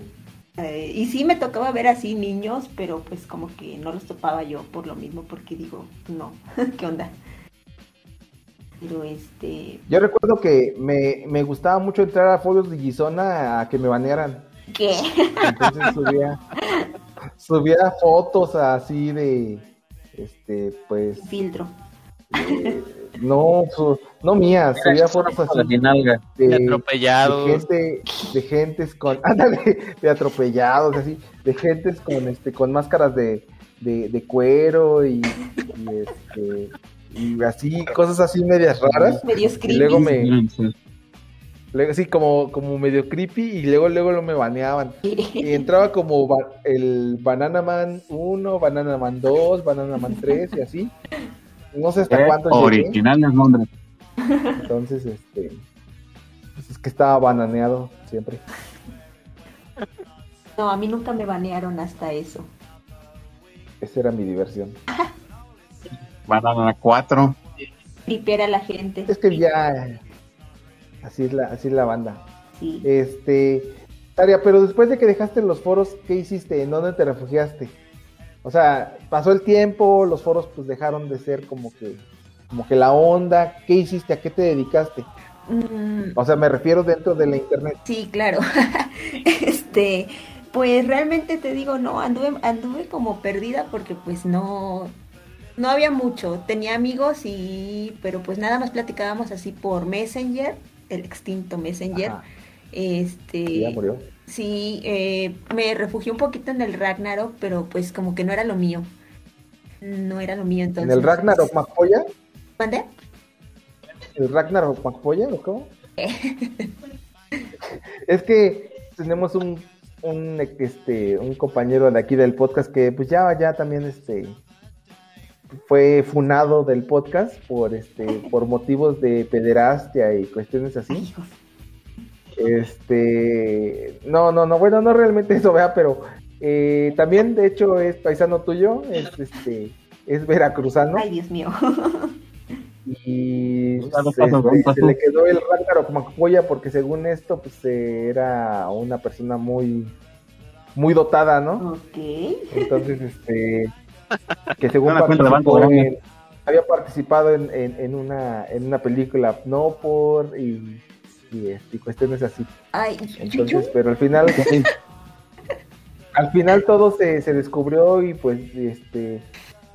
Eh, y sí me tocaba ver así niños, pero pues como que no los topaba yo por lo mismo, porque digo, no, ¿qué onda? Pero este. Yo recuerdo que me, me gustaba mucho entrar a foros de Gizona a que me banearan. ¿Qué? Entonces subía, subía fotos así de, este, pues, Filtro. no, su- no mías, subía fotos así de nalga. de, De atropellados. de gente, de gentes con, ándale, de atropellados, así, de gentes con, este, con máscaras de, de, de cuero y, y, este, y así, cosas así medias raras. Medios Y luego creepy. me, Luego, sí, como, como medio creepy y luego luego lo me baneaban. Y entraba como ba- el Banana Man 1, Banana Man 2, Banana Man 3 y así. No sé hasta cuánto. Originales nombres. Entonces, este... pues es que estaba bananeado siempre. No, a mí nunca me banearon hasta eso. Esa era mi diversión. Banana 4. Tripear a la gente. Es que ya... Así es la, así es la banda. Sí. Este... Taria, pero después de que dejaste los foros, ¿qué hiciste? ¿En dónde te refugiaste? O sea, pasó el tiempo, los foros pues dejaron de ser como que, como que la onda. ¿Qué hiciste? ¿A qué te dedicaste? Mm, O sea, me refiero dentro de la internet. Sí, claro. este, pues realmente te digo, no, anduve, anduve como perdida porque pues no, no había mucho. Tenía amigos y, pero pues nada más platicábamos así por Messenger, el extinto Messenger. Ajá, Este, ya murió. sí, eh, me refugié un poquito en el Ragnarok, pero pues como que no era lo mío. No era lo mío entonces. ¿En el Ragnarok McPolla? ¿Mande? ¿El Ragnarok McPolla o cómo? es que tenemos un, un, este, un compañero de aquí del podcast que pues ya, ya también este fue funado del podcast por este por motivos de pederastia y cuestiones así. Este, no, no, no, bueno, no realmente eso, vea, pero eh, también de hecho es paisano tuyo, es este, es veracruzano Ay, Dios mío. y lo se, le quedó el Ragnarok Macpolla porque según esto pues eh, era una persona muy muy dotada, ¿no? Ok. Entonces este que según participó en- había participado en, en, en una en una película no por y, y, este, y cuestiones así. Ay, Entonces, pero al final al final todo se, se descubrió y pues este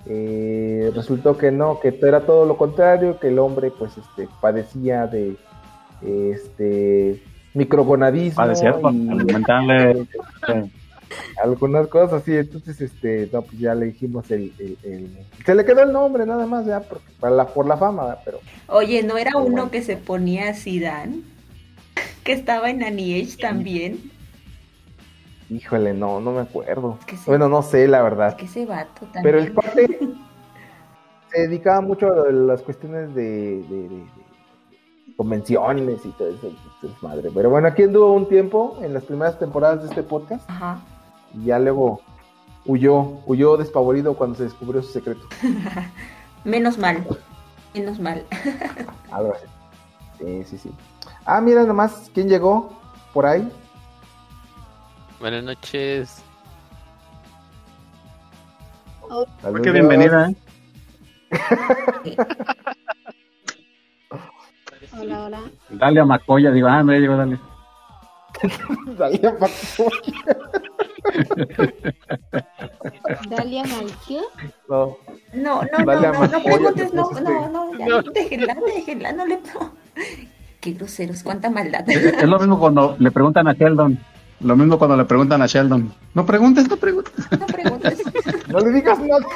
eh, resultó que no, que era todo lo contrario, que el hombre pues este padecía de este microgonadismo Padecer por y alimentarle. eh, algunas cosas así, entonces este no pues ya le dijimos el, el- el- se le quedó el nombre nada más ya por, para la, por la fama, ¿verdad? pero Oye, ¿no era uno bueno. que se ponía Zidane? Que estaba en Aniage también. híjole, no, no me acuerdo. que. Bueno, no sé la verdad. Que ese vato también. Pero el cuate se dedicaba mucho a las cuestiones de, de- de- de convenciones y todo eso, madre. Pero bueno, aquí anduvo un tiempo en las primeras temporadas de este podcast Ajá. Y ya luego huyó, huyó despavorido cuando se descubrió su secreto. Menos mal. Menos mal. Algo así. Sí, sí, sí. Ah, mira nomás, ¿quién llegó por ahí? Buenas noches. Saludos. Qué bienvenida, ¿eh? Hola, hola. Dale a Macoya, digo, ah, no, ya llegó, dale. Dalia. Dalia Malqué. No, No, no, no, Dale a no, no Macoya, preguntes, te no, pusiste. no, no, ya, déjenla, déjenla, no le... no. Qué groseros, cuánta maldad. Es es lo mismo cuando le preguntan a Sheldon. Lo mismo cuando le preguntan a Sheldon. No preguntes, no preguntes. No preguntes. no le digas nada.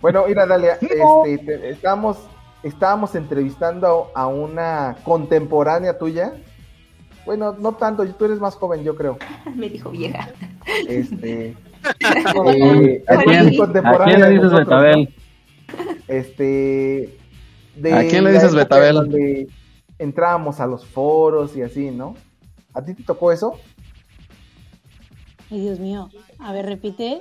bueno, mira, Dalia, este, te- estábamos, estábamos entrevistando a una contemporánea tuya. Bueno, no tanto, tú eres más joven, yo creo. Me dijo vieja. Este, ¿A eh, ¿A quién, muy contemporánea ¿A quién le dices nosotros, Betabel? ¿no? Este, de ¿A quién le dices Betabel? Donde entrábamos a los foros y así, ¿no? ¿A ti te tocó eso? Ay, Dios mío. A ver, repite.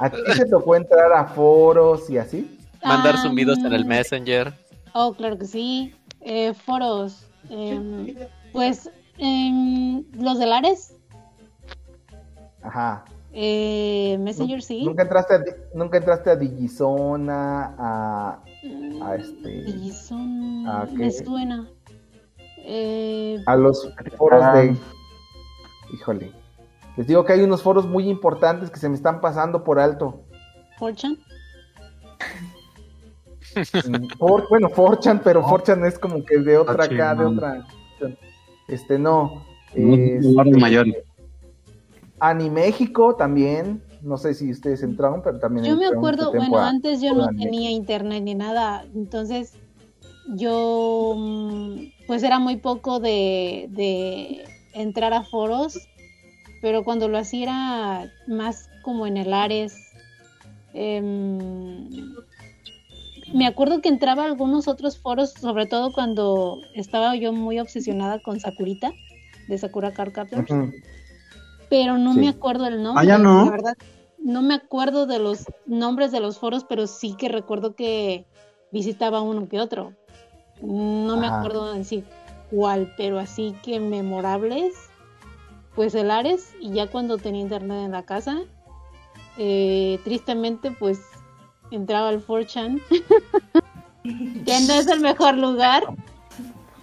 ¿A ti te tocó entrar a foros y así? Mandar Ah, zumbidos en el. Messenger. Oh, claro que sí. Eh, foros. Em, pues, em, los de Lares. Ajá. Eh, Messenger sí. ¿Nunca entraste a, nunca entraste a Digizona, a, a este Y son... ¿A Me qué? suena. Eh, a los foros de híjole les digo que hay unos foros muy importantes que se me están pasando por alto 4chan. Mm, bueno 4chan pero 4chan es como que de otra Ah, acá de otra este no No, este, mayores. Animéxico también no sé si ustedes entraron pero también Yo me un acuerdo, bueno, a- antes yo no tenía internet ni nada, entonces yo mm, pues era muy poco de, de entrar a foros, pero cuando lo hacía era más como en el Ares. Em, me acuerdo que entraba a algunos otros foros, sobre todo cuando estaba yo muy obsesionada con Sakurita, de Sakura Card Captors pero no Sí. me acuerdo el nombre. Ah, ya no. La verdad, no me acuerdo de los nombres de los foros, pero sí que recuerdo que visitaba uno que otro. No me Ajá. acuerdo en sí cuál, pero así que memorables, pues el Ares, y ya cuando tenía internet en la casa, eh, tristemente, pues entraba al 4chan, que no es el mejor lugar,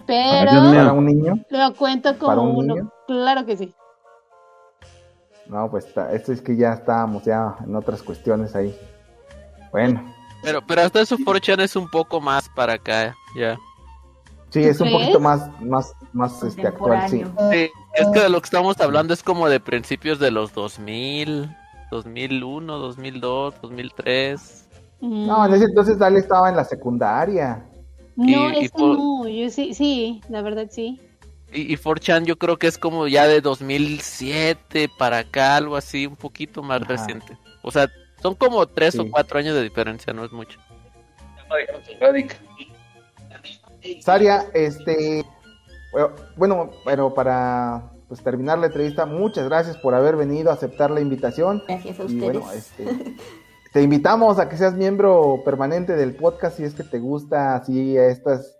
pero para un niño lo cuento ¿Para como un uno. niño? Claro que sí. no pues está- esto es que ya estábamos ya en otras cuestiones ahí bueno Pero, pero hasta eso 4chan es un poco más para acá, ya. sí es un poquito más más más este actual sí. Sí, es que de lo que estamos hablando es como de principios de los 2000, 2001, 2002, 2003. No en ese entonces Dale estaba en la secundaria No, Y- y eso por- no, yo sí, sí, la verdad sí. Y, y 4chan yo creo que es como ya de 2007 para acá, algo así, un poquito más Ajá. reciente. O sea, son como tres Sí. o cuatro años de diferencia, no es mucho. Saria, este, bueno, bueno, pero para pues terminar la entrevista, muchas gracias por haber venido a aceptar la invitación. Gracias a Y ustedes. bueno, este, te invitamos a que seas miembro permanente del podcast si es que te gusta así estas,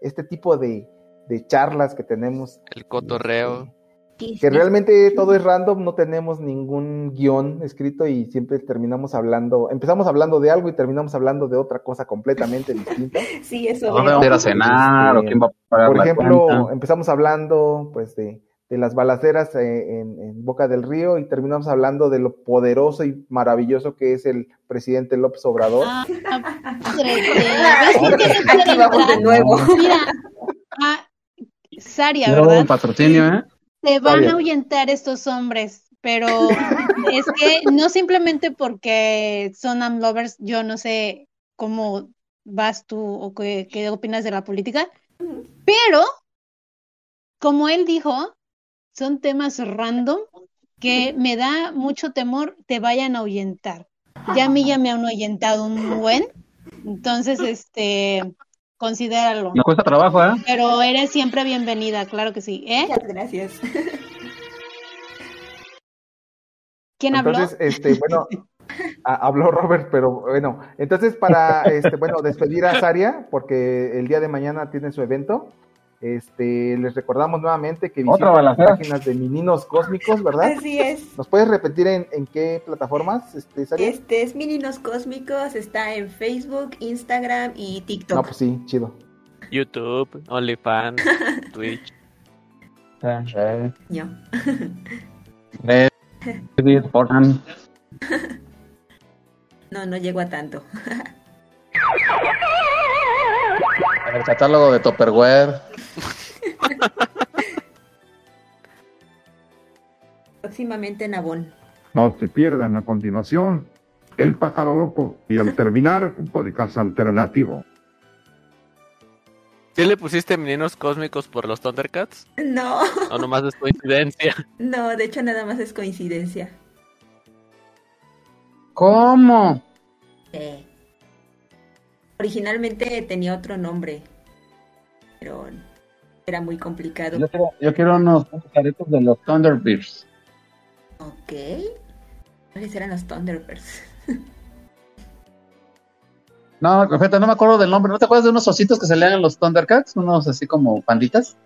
este tipo de, de charlas que tenemos. El cotorreo. Que realmente todo es random, no tenemos ningún guion escrito y siempre terminamos hablando, empezamos hablando de algo y terminamos hablando de otra cosa completamente distinta. Sí, eso ¿Dónde vamos a ir a cenar? ¿O quién va a pagar Por ejemplo, empezamos hablando pues de, de las balaceras eh, en, en Boca del Río y terminamos hablando de lo poderoso y maravilloso que es el presidente López Obrador. Ah, ah, trete. ¿Ves por qué no Aquí quieren vamos de nuevo. Mira, ah, Saria, ¿verdad? un patrocinio, ¿eh? Te van a ahuyentar estos hombres, pero es que no simplemente porque son amlovers, yo no sé cómo vas tú o qué, qué opinas de la política, pero como él dijo, son temas random que me da mucho temor te vayan a ahuyentar. Ya a mí ya me han ahuyentado un buen, entonces este considéralo. Me cuesta trabajo, ¿eh? Pero eres siempre bienvenida, claro que sí. ¿Eh? Muchas gracias. ¿Quién habló? Entonces, este, bueno, a- habló Robert, pero bueno, entonces para, este, bueno, despedir a Saria, porque el día de mañana tiene su evento, este, les recordamos nuevamente que visiten las páginas de Mininos Cósmicos, ¿verdad? Así es. ¿Nos puedes repetir en, en qué plataformas, este? Este es Mininos Cósmicos, está en Facebook, Instagram y TikTok. No, pues sí, chido. YouTube, OnlyFans, Twitch. Eh, Yo. Pornhub. No, no llego a tanto. El catálogo de Tupperware. Próximamente en Avon. No se pierdan a continuación El pájaro loco y al terminar un podcast alternativo. ¿Sí le pusiste meninos cósmicos por los Thundercats? No, ¿O nomás es coincidencia? no, de hecho nada más es coincidencia. ¿Cómo? Eh, originalmente tenía otro nombre, pero era muy complicado. Yo quiero, yo quiero unos caretos de los Thunderbirds. Ok. ¿Cuáles eran los Thunderbirds? No, fíjate, no me acuerdo del nombre. ¿No te acuerdas de unos ositos que se le hagan los Thundercats? Unos así como panditas.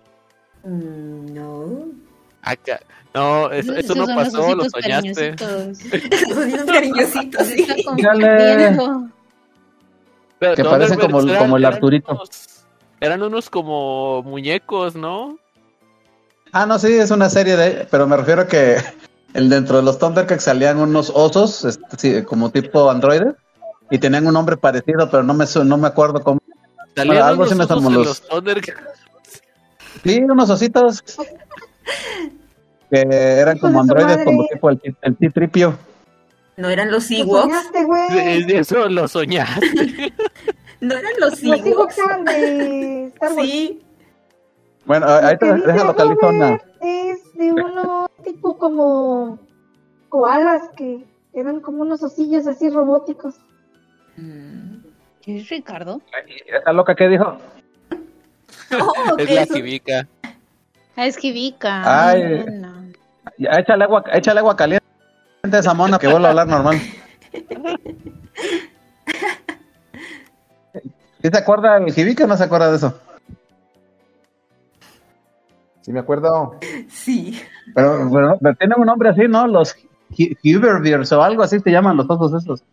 Mm, no. Acá. No, eso, no los pasó, lo soñaste. cariñositos. Los ositos cariñositos, sí. Pero Que parecen como- como el eran Arturito. unos- eran unos como muñecos, ¿no? Ah, no, sí, es una serie de. Pero me refiero que el dentro de los Thundercats salían unos osos, este, sí, como tipo androides, y tenían un nombre parecido, pero no me, no me acuerdo cómo. Salían Bueno, algo unos así me los- los Thundercats. Sí, unos ositos. Que eran como androides, como tipo el, el T-Tripio. ¿No eran los Lo Ewoks? soñaste, güey. Sí, Eso lo soñaste. ¿No eran los Los hijos Ewoks? eran de Star Wars. Sí. Bueno, ahí te deja localizar una. Robert Es de uno tipo como koalas que eran como unos osillos así robóticos. ¿Es Ricardo? ¿Esa loca qué dijo? Oh, es ¿qué la es? Kibica. Ah, es Kibika. Ay. No. Ya, échale agua, échale agua caliente a esa mona que vuelva a hablar normal. ¿Sí se acuerda el Jibica o no se acuerda de eso? Sí, me acuerdo. Sí. Pero, pero- pero tienen un nombre así, ¿no? Los Hu- Huberbears o algo así se llaman los osos esos.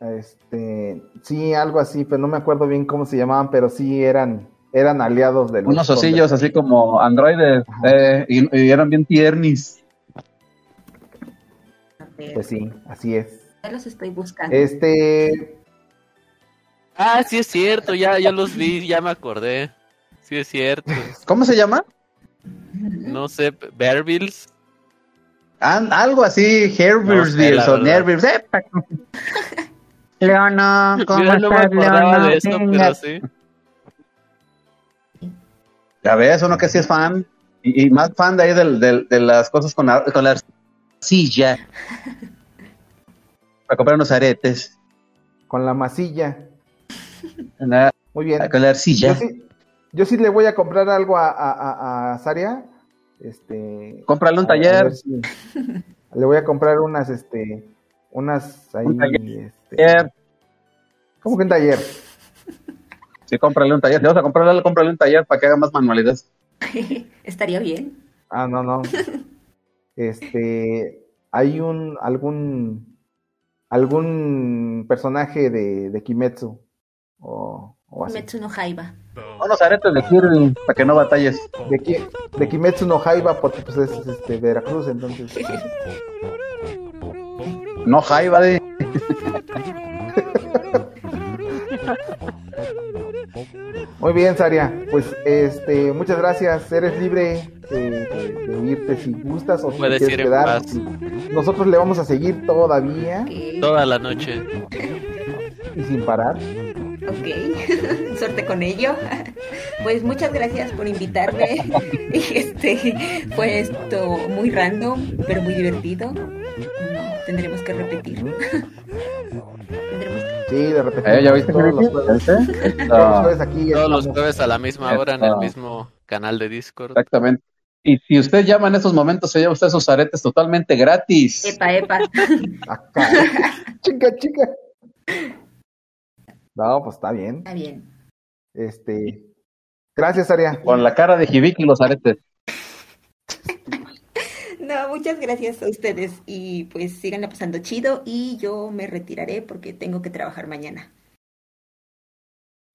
Este, sí, algo así, pero no me acuerdo bien cómo se llamaban, pero sí eran, eran aliados de los Unos osillos así como androides eh, y, y eran bien tiernis. Pues sí, así es. ya los estoy buscando. Este, Ah, sí es cierto, ya, ya los vi, ya me acordé. Sí es cierto. ¿Cómo se llama? No sé, Bear Grylls. An- algo así, Herbersbears la o. Eh, pa- Leona, ¿cómo Mira, no me estás, acordaba Leona? de eso, pero sí. Ya ves, uno que sí es fan. Y, y más fan de ahí del, del- de las cosas con la, con la arcilla. Para comprar unos aretes. con la masilla. La- Muy bien. con la arcilla. Yo sí, yo sí le voy a comprar algo a, a, a, a Saria. Este, Cómprale un a- taller. si- le voy a comprar unas, este, unas ahí, Un taller. este. ¿cómo que un taller? Sí, cómprale un taller. Si vas a comprarle, algo, cómprale un taller para que haga más manualidades. Estaría bien. Ah, no, no. Este, hay un, algún, algún personaje de, de Kimetsu o, o así. Metsu no aretes de Kirby para que no batalles. De, Ki- de Kimetsu no Jaiba porque pues es este, Veracruz, entonces. No jaiba de. Muy bien, Saria. Pues este, muchas gracias. Eres libre de, de- de irte si gustas o si Puedes quieres ir en quedar. paz. Nosotros le vamos a seguir todavía Toda la noche. y sin parar. Ok, suerte con ello. Pues muchas gracias por invitarme. Este fue esto muy random, pero muy divertido. No, tendremos que repetir. Tendremos Sí, de repente. Eh, ¿Ya viste, todos los jueves. ¿Ya viste? Todos los jueves aquí Todos los jueves a la misma hora en el mismo canal de Discord. Exactamente. Y si usted llama en estos momentos, se lleva usted sus aretes totalmente gratis. Epa, epa. Acá. chica, chica. No, pues está bien. Está bien. Este, gracias, Saria. Con la cara de Hibiki y los aretes. No, muchas gracias a ustedes y pues sigan pasando chido y yo me retiraré porque tengo que trabajar mañana.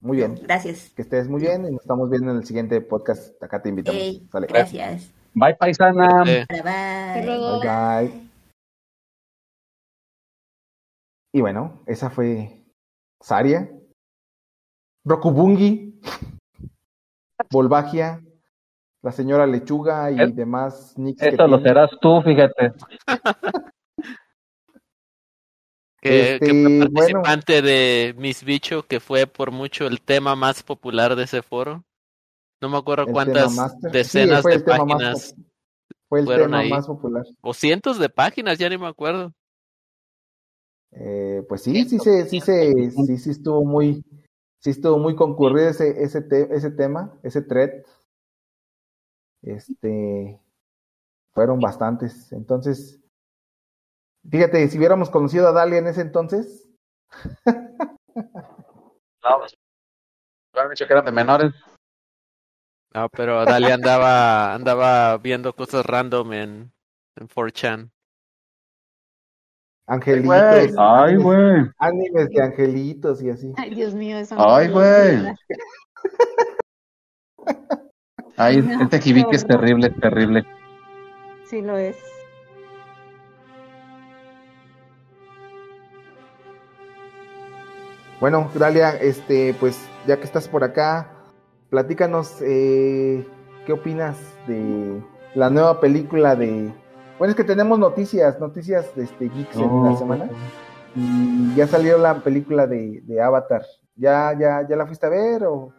Muy bien. Gracias. Que estés muy bien y nos estamos viendo en el siguiente podcast. Acá te invitamos. Ey, Sale. gracias. Bye, paisana. Bye, bye. Bye, bye. Y bueno, esa fue Saria, Rokubungi, Volvagia, la señora Lechuga y Eh, demás nicks que Eso lo tiene. serás tú, fíjate. que, Este, que fue bueno. participante de Miss Bicho, que fue por mucho el tema más popular de ese foro. No me acuerdo El cuántas. Sí, decenas de más páginas Fue el fueron tema ahí. más popular. o cientos de páginas, ya ni me acuerdo. Eh, pues sí, sí se, sí se, sí, sí estuvo muy, sí estuvo muy concurrido ese, ese, te- ese tema, ese thread. Este, fueron bastantes. Entonces, fíjate, si hubiéramos conocido a Dalia en ese entonces, No, pues, dicho que eran de menores. No, pero Dali andaba, andaba viendo cosas random en, en 4chan. Angelitos. Ay, güey. Animes de angelitos y así. Ay, Dios mío, eso no Ay, güey. Ay, No, este Hibiki es no. terrible, terrible. Sí lo es. Bueno, Dalia, este, pues ya que estás por acá, platícanos eh, qué opinas de la nueva película de. Bueno, es que tenemos noticias, noticias de este geeks en la semana. Y ya salió la película de, de Avatar. ¿Ya, ya, ya la fuiste a ver o, o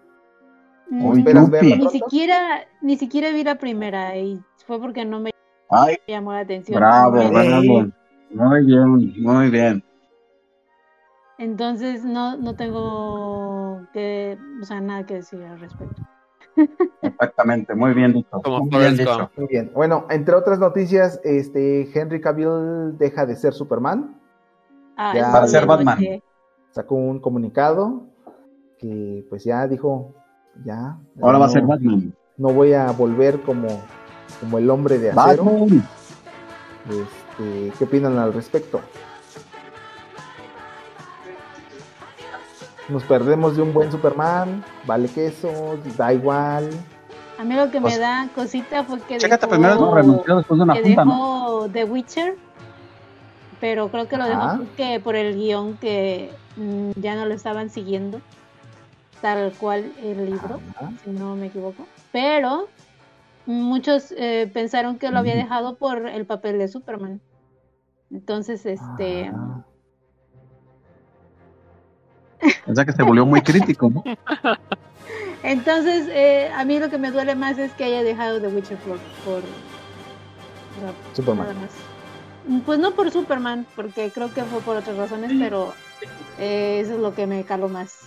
Mm, esperas verla Ni siquiera, ni siquiera vi la primera y fue porque no me Ay, llamó la atención. bravo, bravo. Muy bien, muy bien. Entonces no, no tengo que, o sea, nada que decir al respecto. Exactamente, muy bien dicho. Como muy bien dicho. Muy bien. Bueno, entre otras noticias, este Henry Cavill deja de ser Superman. Ah, Ya. Para ser Batman. Sacó un comunicado que pues ya dijo, ya. Ahora va a ser Batman. No voy a volver como, como el hombre de acero. Batman. Este, ¿Qué opinan al respecto? Nos perdemos de un buen Superman, vale queso, da igual. A mí lo que Pues, me da cosita fue que Chécate dejó, primero, no renunció después de una que junta, ¿no? dejó The Witcher, pero creo que lo Ajá. dejó porque por el guion que mm, ya no lo estaban siguiendo, tal cual el libro, Ajá. si no me equivoco. Pero muchos eh, pensaron que lo había dejado por el papel de Superman. Entonces, este, Ah, O sea que se volvió muy crítico, ¿no? entonces eh, a mí lo que me duele más es que haya dejado The Witcher por, por o sea, Superman. nada más. Mm, Pues no por Superman, porque creo que fue por otras razones, pero eh, eso es lo que me caló más,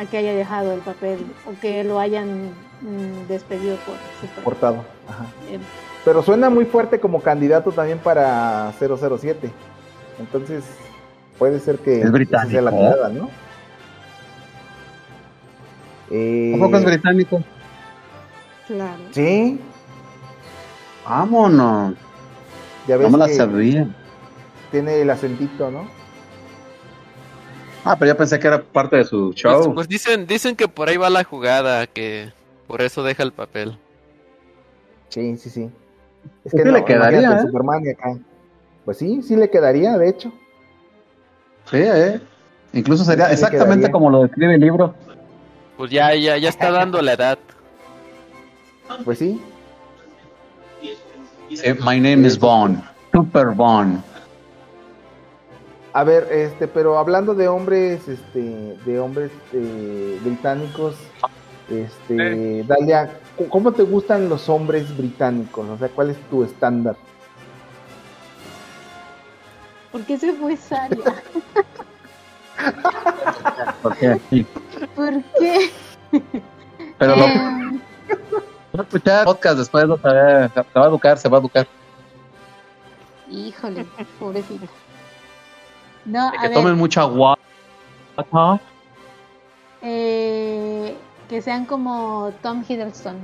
a que haya dejado el papel o que lo hayan mm, despedido por Superman. cortado. Ajá. Eh, Pero suena muy fuerte como candidato también para 007. Entonces, puede ser que Es británico. esa sea la tirada, ¿no? Eh, ¿A poco es británico? claro. Sí, Vámonos. ya No ves me la que sabía. tiene el acentito, ¿no? Ah, pero yo pensé que era parte de su Pues, show. pues dicen, dicen que por ahí va la jugada, que por eso deja el papel. Sí, sí, sí. Es Pues sí le quedaría, ¿eh? Superman y acá. Pues sí, sí le quedaría, de hecho. Sí, ¿eh? Incluso sería Sí exactamente quedaría. como lo describe el libro. Pues ya, ya, ya está dando la edad. Pues sí. Sí, My name is Bond. Super Bond. A ver, este, pero hablando de hombres, este, de hombres eh, británicos, este, Dalia, ¿c- ¿cómo te gustan los hombres británicos? O sea, ¿cuál es tu estándar? ¿Por qué se fue Saria? Porque sí. ¿Por qué? Pero lo Eh, va a escuchar podcast después, lo sabe, se va a educar, se va a educar. híjole, pobrecito. No, Que a ver, tomen mucha agua. eh, que sean como Tom Hiddleston,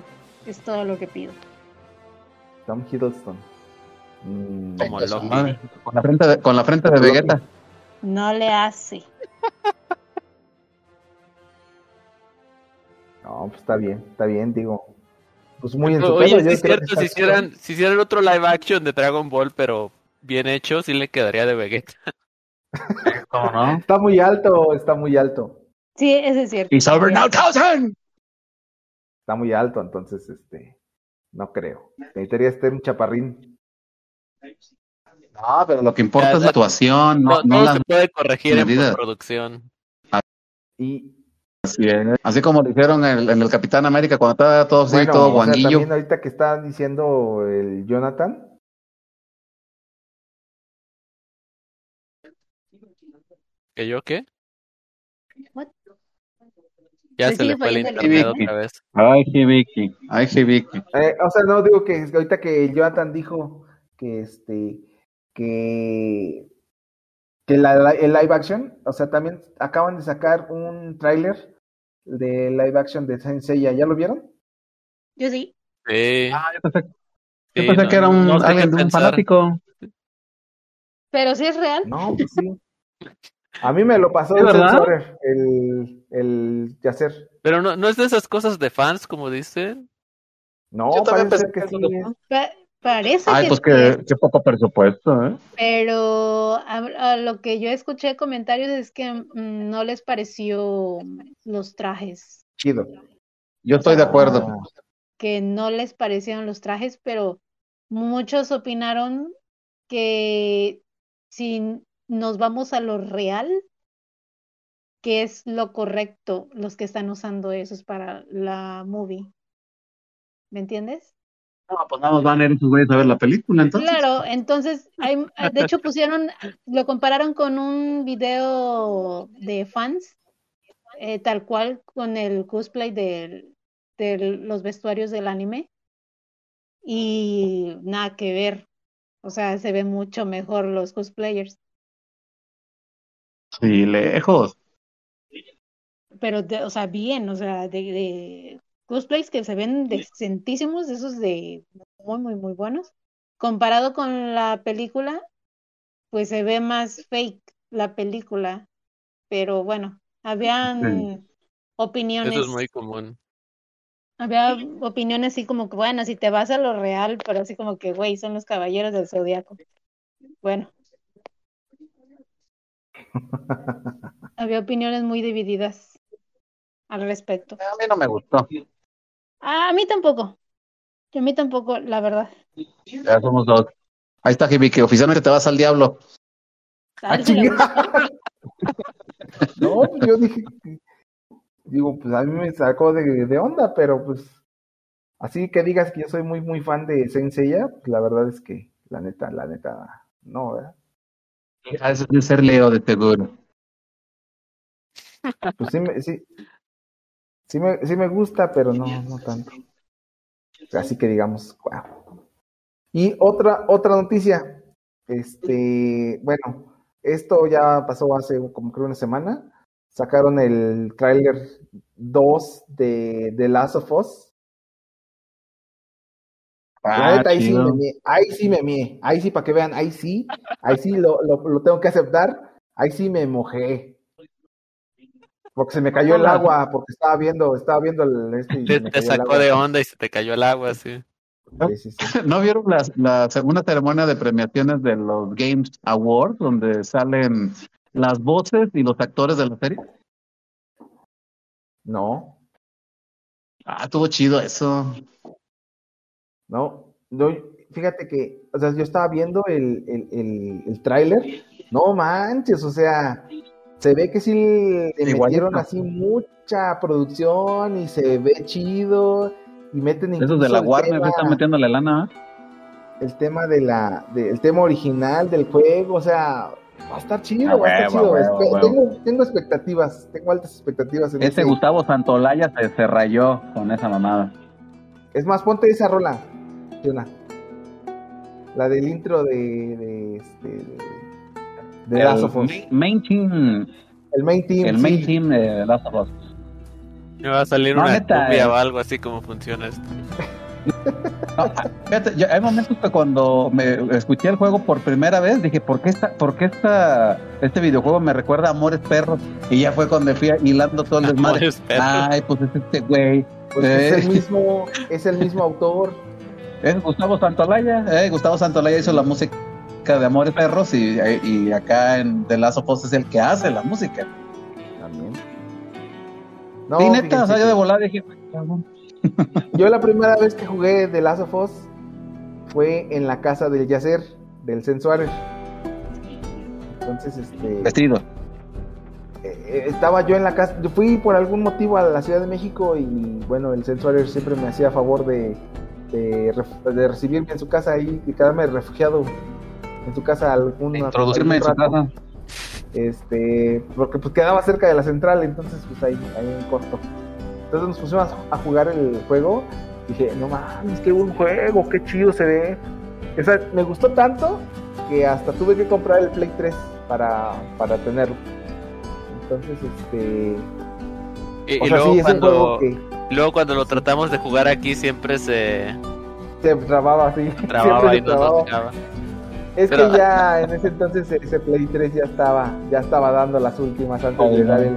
es todo lo que pido. Tom Hiddleston. Mm, Como madre, Con la frente de, con la frente de Vegeta. No le hace. no, pues está bien, está bien, digo. Pues muy en su Oye, es creo cierto, si hicieran, si hicieran otro live action de Dragon Ball, pero bien hecho, sí le quedaría de Vegeta. ¿Cómo no? Está muy alto, está muy alto. Sí, ese es cierto. It's over now, thousand. Está muy alto, entonces, este, no creo. Necesitaría estar un chaparrín. No, pero lo que importa Ya, es la actuación, no, No, no todo la se puede corregir en producción. Y Así, es. Así como lo hicieron en el, en el Capitán América cuando estaba todo así, bueno, todo o sea, también ahorita que está diciendo el Jonathan, ¿Que yo qué? What? Ya Se se le sigue fue el internet. otra vez. Ay, Hibiki, ay, Hibiki. Eh, o sea, no digo que ahorita que el Jonathan dijo que este que que la, la- el live action, o sea, también acaban de sacar un tráiler de live action de Saint Seiya, ¿ya lo vieron? Yo sí. Sí. Ah, yo pensé, yo Sí, pensé no- que era un, no sé alguien qué de un pensar. fanático. Pero sí es real. No, pues sí. A mí me lo pasó ¿Es el sensor, el, el Yacer. Pero no, no es de esas cosas de fans, como dicen. No, Yo también pensé ser que que sí. Parece Ay, que pues sí, qué, qué poco presupuesto, ¿eh? pero a, a lo que yo escuché de comentarios es que mm, no les pareció los trajes, Chido. Yo estoy de acuerdo. Que no les parecieron los trajes, pero muchos opinaron que si nos vamos a lo real, que es lo correcto los que están usando esos para la movie. ¿Me entiendes? No, pues nada más van a ir esos güeyes a ver la película, entonces. Claro, entonces, hay, de hecho pusieron, lo compararon con un video de fans, eh, tal cual con el cosplay de los vestuarios del anime, y nada que ver, o sea, se ve mucho mejor los cosplayers, Sí, lejos. pero, de- o sea, bien, o sea, de, de cosplays que se ven decentísimos, de esos de muy, muy, muy buenos, comparado con la película. pues se ve más fake la película, pero bueno, habían opiniones, Eso es muy común. había opiniones así como que, bueno, si te vas a lo real, pero así como que, güey, son los caballeros del zodiaco. Bueno, había opiniones muy divididas al respecto. A mí no me gustó. Ah, a mí tampoco, a mí tampoco, la verdad. Ya somos dos. Ahí está, Jibi, que oficialmente te vas al diablo. A él sí le gustó. No, pues yo dije, digo, pues a mí me sacó de, de onda, pero pues así que digas que yo soy muy, muy fan de Saint Seiya, pues la verdad es que, la neta, la neta, no, ¿verdad? Eso es de ser Leo, de seguro. Pues sí me, sí, sí me, sí me gusta, pero no, no tanto. Así que digamos, wow. Y otra, otra noticia, este, bueno, esto ya pasó hace como creo una semana. Sacaron el tráiler 2 de The Last of Us. Ah, neta, ahí sí me mié, ahí sí me mié, ahí sí para que vean, ahí sí, ahí sí lo, lo, lo tengo que aceptar, ahí sí me mojé. Porque se me cayó el agua, porque estaba viendo, estaba viendo el este y Te, se me te cayó el sacó agua. de onda y se te cayó el agua, sí. Sí, sí, sí. ¿No vieron la, la segunda ceremonia de premiaciones de los Games Awards, donde salen las voces y los actores de la serie? No, Ah, estuvo chido eso. no, no, fíjate que, o sea, yo estaba viendo el, el, el, el tráiler, no manches, o sea, se ve que sí le Igualito. metieron así mucha producción y se ve chido y meten Esos de la Warner tema- están metiéndole lana. ¿eh? el tema de la de- el tema original del juego, o sea, va a estar chido, va a estar chido. huevo, huevo. tengo, tengo expectativas, tengo altas expectativas en Ese ese- Gustavo Santolaya se, se rayó con esa mamada. Es más, ponte esa rola, Fiona. La del intro de de este de, de el Last of Us. main- main team, El main team. el main sí. team de Last of Us. Me va a salir No, una neta, cumbia eh. o algo así como funciona esto. No, ah, fíjate, yo- hay momentos que cuando me escuché el juego por primera vez dije, ¿por qué, esta, por qué esta, este videojuego me recuerda a Amores Perros? Y ya fue cuando fui hilando todo el desmadre. Amores Perros. Ay, pues es este güey. Pues Eh, es el mismo, es el mismo autor. es Gustavo Santolaya. Eh, Gustavo Santolaya hizo la música de Amores Perros y, y acá en The Last of Us es el que hace la música. También. No, y neta, o sea, yo de volada dije. Yo la primera vez que jugué The Last of Us fue en la casa del Yacer, del Zen Suárez. Entonces, este, vestido. eh, estaba yo en la casa, yo fui por algún motivo a la Ciudad de México y bueno, el Zen Suárez siempre me hacía favor de, de, recibirme en su casa y de quedarme refugiado en su casa algún Introducirme en su casa. Este, porque pues quedaba cerca de la central, entonces pues ahí, ahí en corto. Entonces nos pusimos a jugar el juego. Dije, no mames, qué buen juego, qué chido se ve. O sea, me gustó tanto que hasta tuve que comprar el Play 3 para, para tenerlo. Entonces, este. Y, o y sea, luego, sí, cuando, juego que luego cuando lo tratamos de jugar aquí siempre se se trababa así. trababa Siempre y se no trababa. nos dejaba. Es Pero- que ya en ese entonces ese Play 3 ya estaba, ya estaba dando las últimas antes de dar no. el,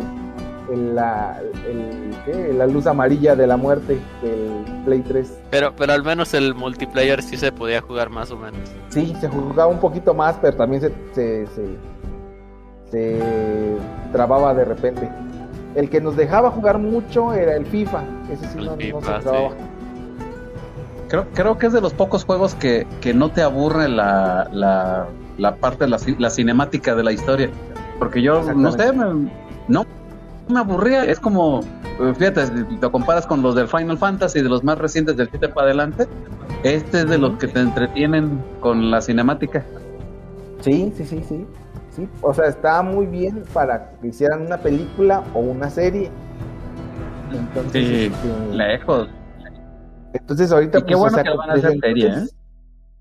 el- la, el- ¿qué? la luz amarilla de la muerte del Play 3. Pero, pero al menos el multiplayer sí se podía jugar más o menos. Sí, se jugaba un poquito más, pero también se, se, se, se trababa de repente. El que nos dejaba jugar mucho era el FIFA. Ese sí El no, no FIFA, se sí. Creo, creo que es de los pocos juegos que, que no te aburre la, la, la parte, la, la cinemática de la historia. Porque yo, no sé, me- no me aburría. Es como, eh, fíjate, si lo comparas con los del Final Fantasy, de los más recientes del 7 para adelante, este es de los que te entretienen con la cinemática. Sí, sí, sí, sí. sí. O sea, estaba muy bien para que hicieran una película o una serie. Entonces, Sí, este, lejos. Entonces ahorita Y qué pues, bueno o sea, que lo van a hacer serie, ¿eh?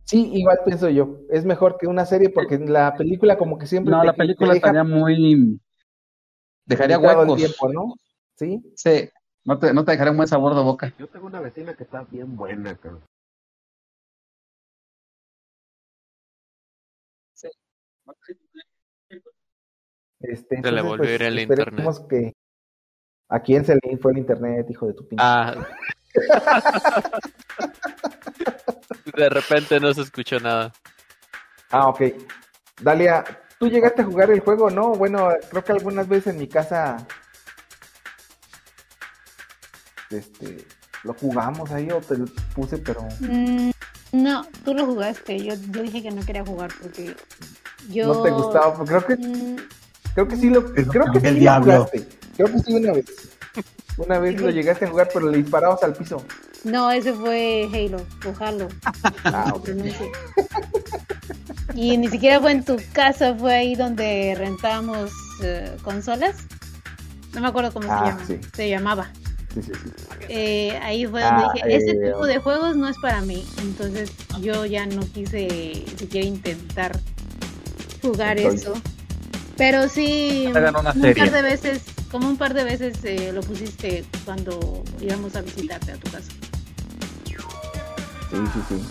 Sí, igual pienso yo. Es mejor que una serie porque la película como que siempre No, te- la película deja estaría muy... Dejaría huecos. tiempo, ¿no? Sí. Sí, no te, no te dejaría un buen sabor de boca. Yo tengo una vecina que está bien buena, cabrón. Este, Se le volvió a ir el esperemos que a quién se le fue el internet, hijo de tu pinche. Ah. De repente no se escuchó nada. Ah, ok. Dalia, ¿tú llegaste a jugar el juego? No, bueno, creo que algunas veces en mi casa este lo jugamos ahí o te lo puse, pero Mm, no, tú lo jugaste. Yo, yo dije que no quería jugar porque yo. no te gustaba. Creo que Mm, creo que sí lo creo que el sí lo diablo. jugaste. Creo que sí una vez. Una vez lo llegaste a jugar, pero le disparabas al piso. No, ese fue Halo o Halo. Ah, pronuncie. Y ni siquiera fue en tu casa, fue ahí donde rentábamos eh, consolas. No me acuerdo cómo Ah, se llama. sí. Se llamaba. Sí, sí, sí. Eh, ahí fue donde Ah, dije, ese eh, tipo de juegos no es para mí. Entonces yo ya no quise siquiera intentar jugar Entonces. eso. Pero sí, un par de veces, como un par de veces eh, lo pusiste cuando íbamos a visitarte a tu casa. Sí, sí, sí.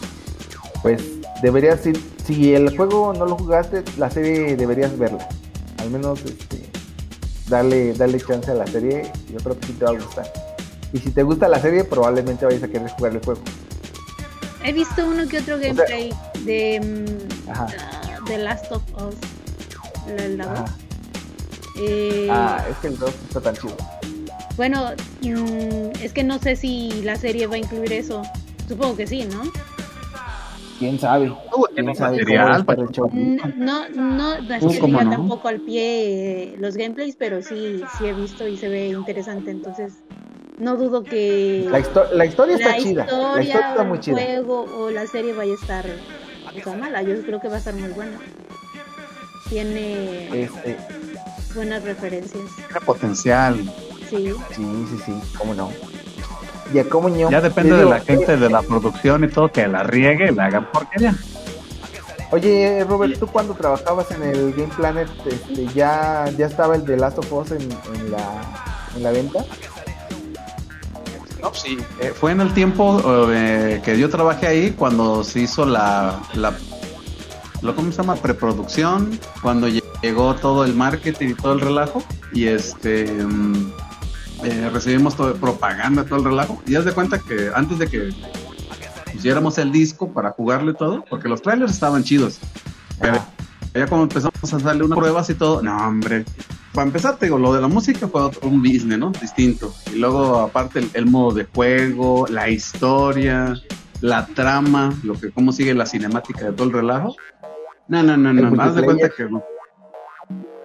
Pues deberías ir, si el juego no lo jugaste, la serie deberías verla. Al menos este darle, darle chance a la serie, yo creo que sí te va a gustar. Y si te gusta la serie, probablemente vayas a querer jugar el juego. He visto uno que otro gameplay de mm, ah, The Last of Us. La. Eh, Ah, es que el 2 está tan chido. Bueno, mm, es que no sé si la serie va a incluir eso. Supongo que sí, ¿no? ¿Quién sabe? Uh, ¿Quién sabe material, cómo va a estar Paco. el show? No, no, no es que ¿cómo diga no? tampoco al pie eh, los gameplays, pero sí, sí he visto y se ve interesante. Entonces, no dudo que La, histo- la historia está la chida. historia, la historia está o muy el chida. juego o la serie vaya a estar o sea, mala. Yo creo que va a estar muy buena. Tiene Este, buenas referencias. Tiene potencial. Sí. sí, sí, sí, cómo no. Ya como ño, Ya depende de la gente, de la producción y todo, que la riegue, la hagan porquería. Oye, Robert, tú cuando trabajabas en el Game Planet, este, ya, ya estaba el de Last of Us en, en la, en la venta. No, sí. Eh, fue en el tiempo eh, que yo trabajé ahí cuando se hizo la, la lo, ¿cómo se llama? Preproducción, cuando llegó todo el marketing y todo el relajo, y este mm, eh, recibimos todo propaganda, todo el relajo, y haz de cuenta que antes de que pusiéramos el disco para jugarle todo, porque los trailers estaban chidos, pero ya como empezamos a darle unas pruebas y todo, no hombre, para empezar te digo, lo de la música fue otro, un business, ¿no? Distinto, y luego aparte el, el modo de juego, la historia, la trama, lo que cómo sigue la cinemática de todo el relajo, no, no, no, no, haz de cuenta que no.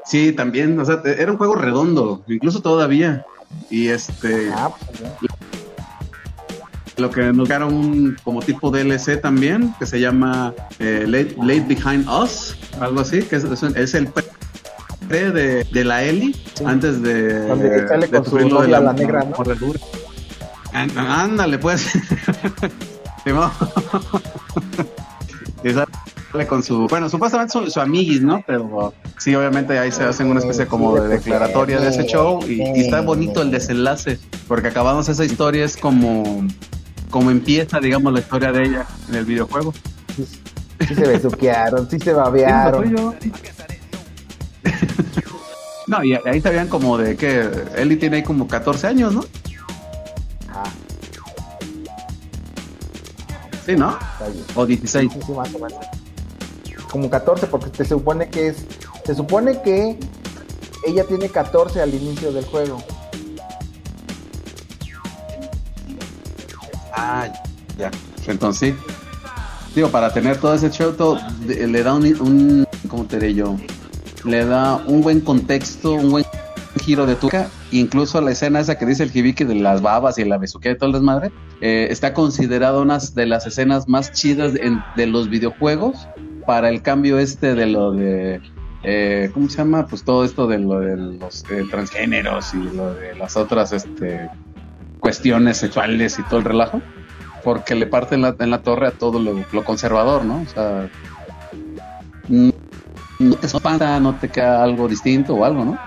Sí, también, o sea, era un juego redondo, incluso todavía. Y este, Ah, pues, lo que nos dieron un como tipo DLC también, que se llama eh, Late, Late Behind Us, algo así, que es, el pre de, de la Eli, antes de, Donde sale de con su de novia, la negra, ¿no? Ándale, pues. Con su, bueno, supuestamente su, su amiguis, ¿no? Pero sí, obviamente ahí se hacen una especie como de declaratoria de ese show y, y está bonito el desenlace, porque acabamos esa historia es como, como empieza, digamos, la historia de ella en el videojuego. Sí se besuquearon, sí se babearon. No, y ahí sabían como de que Eli tiene ahí como 14 años, ¿no? Ajá, Sí, ¿no? O 16. Sí, sí, más o menos. Como 14, porque se supone que es. Se supone que ella tiene 14 al inicio del juego. Ah, ya. Entonces. Digo, para tener todo ese show, todo, le da un, un, ¿cómo te diré yo? Le da un buen contexto, un buen giro de tuca. Incluso la escena esa que dice el Hibiki de las babas y la besuquea y todo el desmadre, eh, está considerada una de las escenas más chidas de los videojuegos para el cambio este de lo de... eh, ¿Cómo se llama? Pues todo esto de lo de los eh, transgéneros y lo de las otras este, cuestiones sexuales y todo el relajo, porque le parte en la, en la torre a todo lo, lo conservador, ¿no? O sea, no te espanta, no te queda algo distinto o algo, ¿no?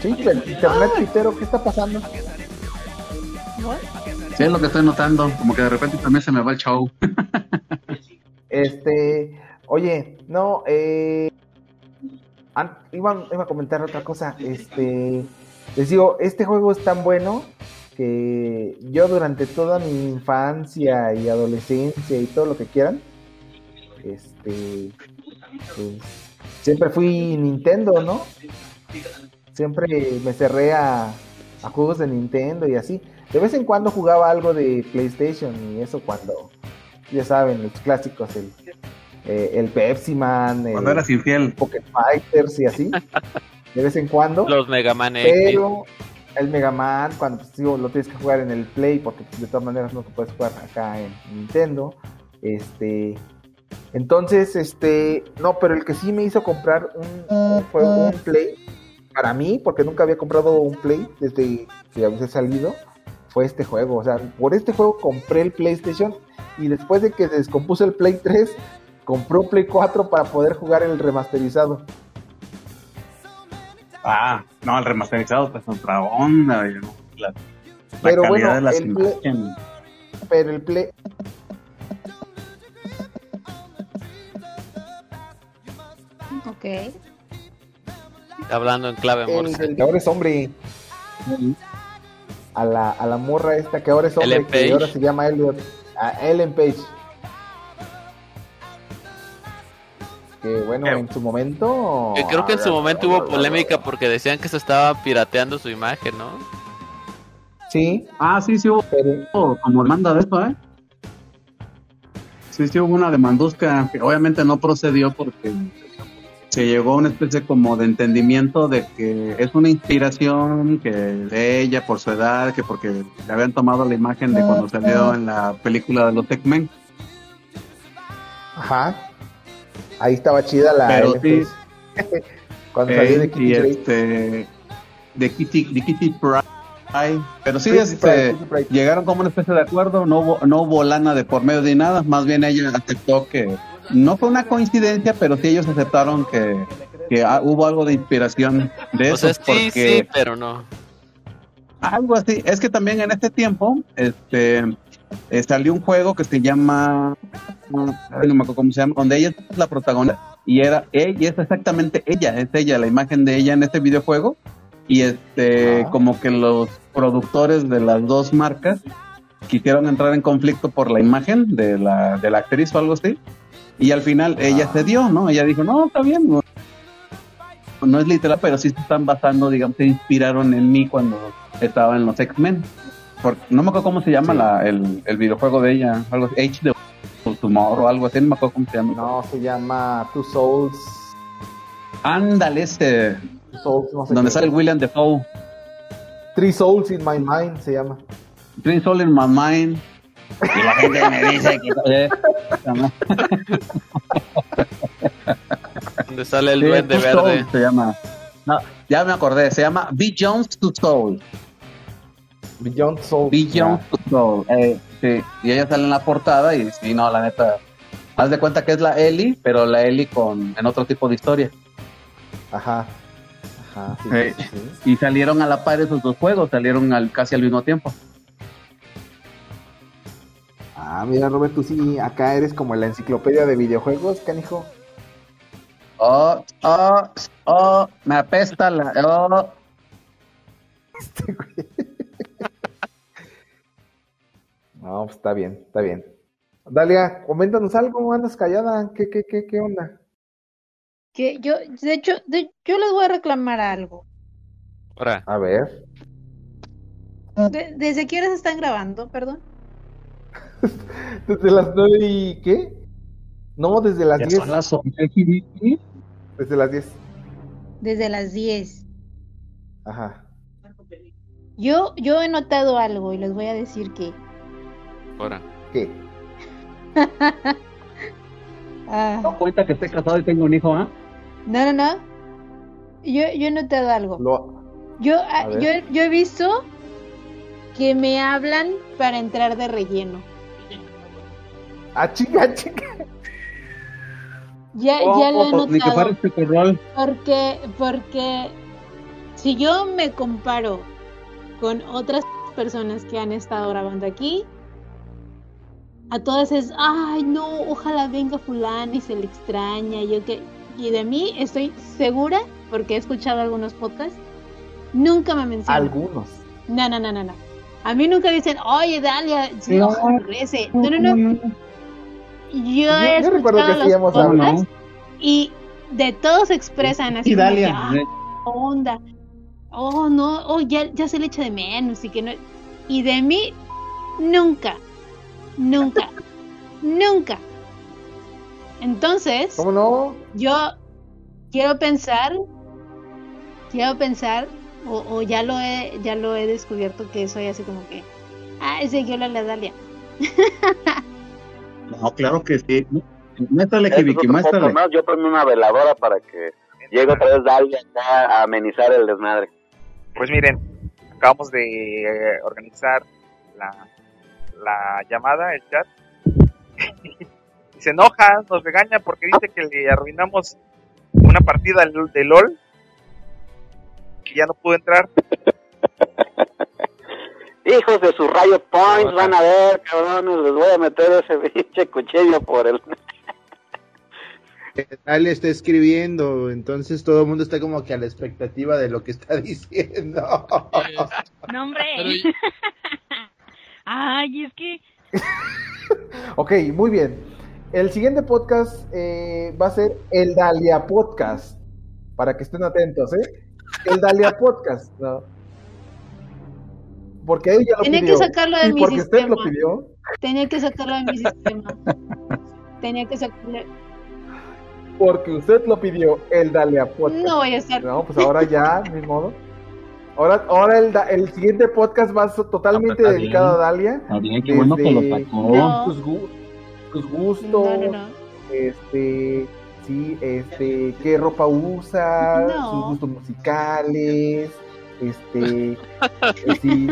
Sí, internet Twittero, ¿qué está pasando? Sí, es lo que estoy notando, como que de repente también se me va el show. Este, oye, no, eh, iba, iba a comentar otra cosa. Este, les digo, este juego es tan bueno que yo durante toda mi infancia y adolescencia y todo lo que quieran, este, pues, siempre fui Nintendo, ¿no? Siempre me cerré a juegos de Nintendo y así. De vez en cuando jugaba algo de PlayStation y eso cuando, ya saben, los clásicos, el, eh, el Pepsi Man, el Cuando eras infiel. Pocket Fighters y así, de vez en cuando. Los Mega Man X. Pero el Mega Man, cuando pues, digo, lo tienes que jugar en el Play, porque pues, de todas maneras no te puedes jugar acá en Nintendo. Este. Entonces, este. No, pero el que sí me hizo comprar un, un juego, un Play, para mí, porque nunca había comprado un Play desde que había salido, fue este juego. O sea, por este juego compré el PlayStation y después de que se descompuso el Play 3, compré un Play 4 para poder jugar el remasterizado. Ah, no, el remasterizado pues otra onda, la, la Pero calidad bueno, de las el Play-. Pero el Play. Ok. Hablando en clave El, morse. el ahora es hombre. A la, a la morra esta que ahora es hombre, Ellen que Page. ahora se llama Elliot. A Ellen Page. Que bueno, en su momento. Creo que en su momento hubo polémica porque decían que se estaba pirateando su imagen, ¿no? Sí. Ah, sí, sí hubo hubo como demanda de eso, ¿eh? Sí, sí hubo una demandusca que obviamente no procedió porque se llegó a una especie como de entendimiento de que es una inspiración que de ella por su edad, que porque le habían tomado la imagen de cuando salió en la película de los Tech-Men. Ajá. Ahí estaba chida la Pero sí. Cuando Eh, salí de Kitty y este de Kitty, de Kitty Pryde. Pero sí, Kitty este, llegaron como una especie de acuerdo, no hubo, no hubo lana de por medio de nada, más bien ella aceptó que no fue una coincidencia, pero sí ellos aceptaron que, que ah, hubo algo de inspiración de eso, sea, sí, porque sí, pero no. algo así, es que también en este tiempo, este, eh, salió un juego que se llama, no me acuerdo cómo se llama, donde ella es la protagonista y era ella, y es exactamente ella, es ella, la imagen de ella en este videojuego y este, como que los productores de las dos marcas quisieron entrar en conflicto por la imagen de la, de la actriz o algo así y al final ella cedió, ¿no? Ella dijo, no, está bien, no, no es literal, pero sí se están basando, digamos, se inspiraron en mí cuando estaba en los X-Men. No me acuerdo cómo se llama la, el, el videojuego de ella, algo Age de Tomorrow o algo así, no me acuerdo cómo se llama. No, se llama Two Souls. Ándale, este, Souls, no sé donde sale William Defoe, Three Souls in My Mind se llama. Prince Soul in My Mind. Y la gente me dice que... eh, Donde sale el sí, duende verde. Se llama. No, ya me acordé, se llama Beyond Two Soul. Beyond Soul. Beyond Two Soul. eh, sí, y ella sale en la portada y sí, no, la neta. Haz de cuenta que es la Ellie, pero la Ellie con en otro tipo de historia. Ajá. Ajá, sí, Eh, sí, sí. y salieron a la par esos dos juegos, salieron al, casi al mismo tiempo. Ah, mira, Robert, tú sí, acá eres como la enciclopedia de videojuegos, canijo. Oh, oh, oh, me apesta la. Oh. No, pues está bien, está bien. Dalia, coméntanos algo, andas callada, ¿qué, qué, qué, qué onda? Que yo, de hecho, de- yo les voy a reclamar algo. Ahora, A ver. De- ¿Desde qué horas están grabando? Perdón. ¿Desde las nueve y qué? No, desde las Ya 10. son las 11, Jimmy. Desde las 10. Desde las 10. Ajá. Yo, yo he notado algo y les voy a decir que. ahora. ¿Qué? Ah, No cuenta que esté casado y tengo un hijo, ¿ah? no, no, no. Yo, yo he notado algo. Lo... Yo, ah, yo, yo he visto que me hablan para entrar de relleno. Ah, chica, chica. Ya, Oh, ya lo he que notado. este. Porque, porque si yo me comparo con otras personas que han estado grabando aquí, a todas es, ay no, ojalá venga fulano y se le extraña, yo que, y de mí estoy segura, porque he escuchado algunos podcasts, nunca me mencionan. Algunos. No, no, no, no, no. A mí nunca dicen, oye Dalia, sí, No. ojalá regrese. No, no, no. Yo he Yo, yo recuerdo que escuchado sí y de todos se expresan así Y Dalia. "Ah, onda. Oh, no, oh, ya, ya se le echa de menos y que no. Y de mí, nunca, nunca, nunca. Entonces, ¿Cómo no? yo quiero pensar, quiero pensar, o, o ya lo he, ya lo he descubierto que soy así como que, ah, ese yo la Dalia. No, claro que sí. Muéstrale, otro muéstrale. más. Yo prendo una veladora para que llegue otra vez Dalia acá a amenizar el desmadre. Pues miren, acabamos de eh, organizar la, la llamada, el chat. y se enoja, nos regaña porque dice que le arruinamos una partida de de LOL. Que ya no pudo entrar. Hijos de sus rayo points, van a ver, cabrones, les voy a meter ese pinche cuchillo por el... Ale está escribiendo, entonces todo el mundo está como que a la expectativa de lo que está diciendo. No, hombre. Ay, es que. Ok, muy bien. El siguiente podcast eh, va a ser el Dalia Podcast. Para que estén atentos, ¿eh? El Dalia Podcast, ¿no? Porque ella lo Tenía que pidió. sacarlo de y mi porque usted sistema. lo pidió. Tenía que sacarlo de mi sistema. Tenía que sacarlo. Porque usted lo pidió, el Dalia Podcast. No voy a hacer. No, pues ahora ya, ni modo. Ahora, ahora el, da- el siguiente podcast va totalmente está dedicado bien. a Dalia. Está bien, qué bueno que lo Desde sacó. No. Sus, gu- sus gustos, No, no, no. este, sí, este, qué ropa usa, No. sus gustos musicales, este, eh, sí,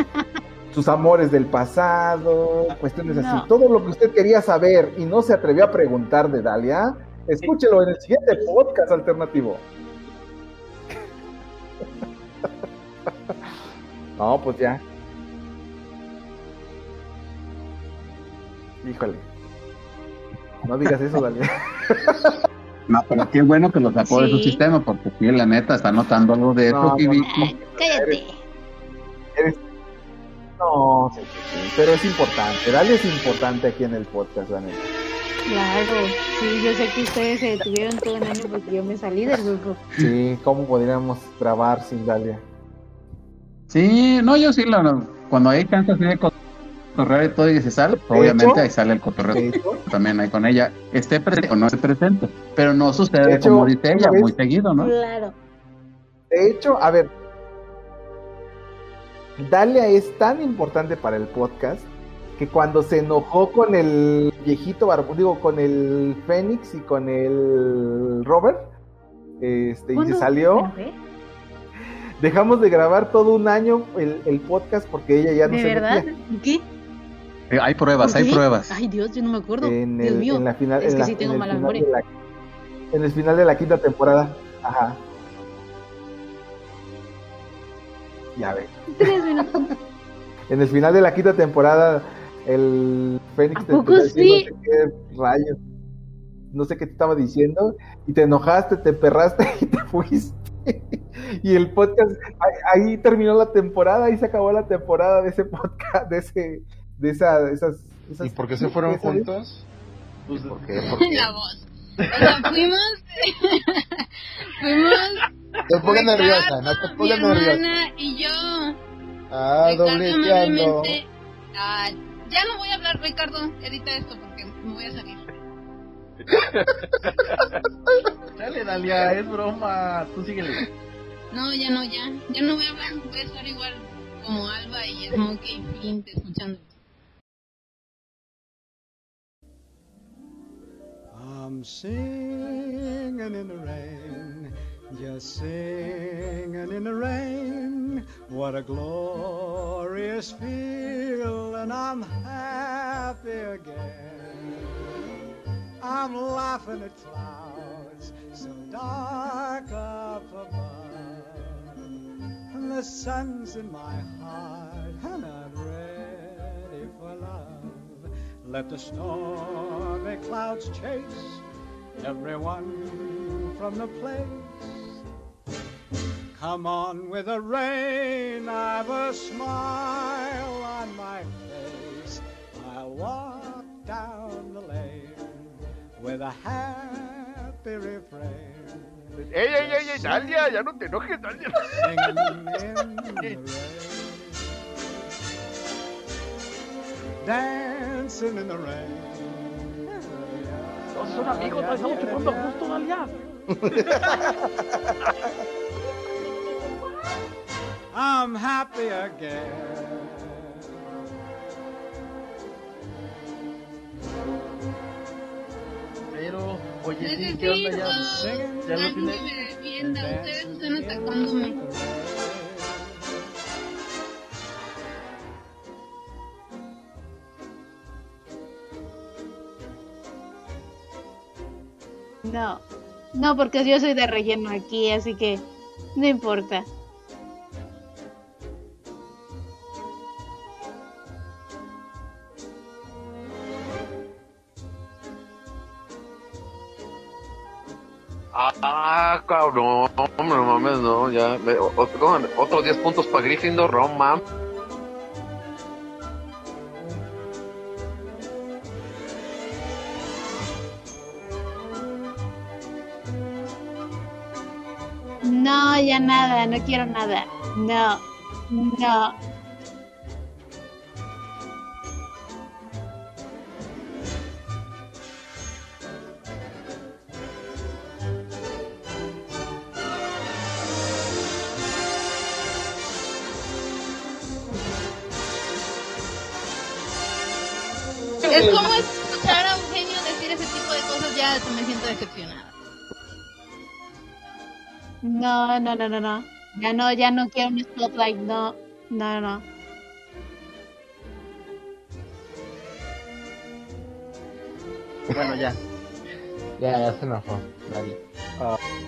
sus amores del pasado, cuestiones No. así. Todo lo que usted quería saber y no se atrevió a preguntar de Dalia, escúchelo en el siguiente podcast alternativo. No, pues ya. Híjole. No digas eso, Dalia. No, pero qué bueno que lo sacó de su sistema, porque sí, la neta, está notando algo de No. Cállate. No, sí, sí, sí, pero es importante. Dalia es importante aquí en el podcast, neta. Claro. Sí, yo sé que ustedes se detuvieron todo un año porque yo me salí del grupo. Sí, ¿cómo podríamos grabar sin Dalia? Sí, no, yo sí, la- cuando hay chance así de cotorrear y todo y se sale, obviamente hecho- ahí sale el cotorreo también ahí con ella, esté presente o no esté presente, pero no De sucede hecho, como dice ella, muy seguido, ¿no? Claro. De hecho, a ver, Dalia es tan importante para el podcast que cuando se enojó con el viejito barbu, digo, con el Fénix y con el Robert, este, y se ¿Cuándo salió, dejamos de grabar todo un año el, el podcast porque ella ya no ¿De se verdad? metía. ¿Qué? Eh, Hay pruebas, hay pruebas. Ay, Dios, yo no me acuerdo. En, Dios el, mío. en la final, es en que la- sí tengo mala memoria. la- en el final de la quinta temporada. Ajá. Ya ve. Tres minutos. En el final de la quinta temporada, el Fénix te poco sí? no sé qué rayos. No sé qué te estaba diciendo. Y te enojaste, te perraste y te fuiste. Y el podcast, ahí, ahí terminó la temporada, ahí se acabó la temporada de ese podcast, de ese, de esa, de esas, esas- ¿Y por qué se fueron juntos? Pues, ¿Por qué? ¿Por qué? La voz. O sea, fuimos. fuimos. Te pongas Ricardo, nerviosa, no te Mi pongas nerviosa. hermana y yo. Ah, Ricardo dobleteando. amablemente- Ah, ya no voy a hablar, Ricardo. Edita esto porque me voy a salir. Dale, Dalia, es broma. Tú síguele. No, ya no, ya. Ya no voy a hablar. Voy a estar igual como Alba y Smokey y Flint escuchando. I'm singing in the rain, just singing in the rain. What a glorious feeling, I'm happy again. I'm laughing at clouds so dark up above. And the sun's in my heart, and I'm ready for love. Let the stormy clouds chase everyone from the place. Come on with the rain, I've a smile on my face. I'll walk down the lane with a happy refrain. ¡Ey, ey, ey, ey, Dalia! ¡Ya no te enojes, Dalia! Dancing in the rain. Son amigos, no estamos chupando a gusto, Dalia. I'm happy again. Pero, oye, sí, ¿qué onda ya? ¿Ya lo defienda. Ustedes están atacándome. No, no, porque yo soy de relleno aquí, así que no importa. Ah, cabrón, no mames, no, ya. otros 10 puntos para Gryffindor, no mames. Nada, no quiero nada. No, no. No, no, no, no, no. Ya no, ya no quiero un spotlight, no, no, no. Bueno, ya. Ya, ya se enojó. Dalia. Dancing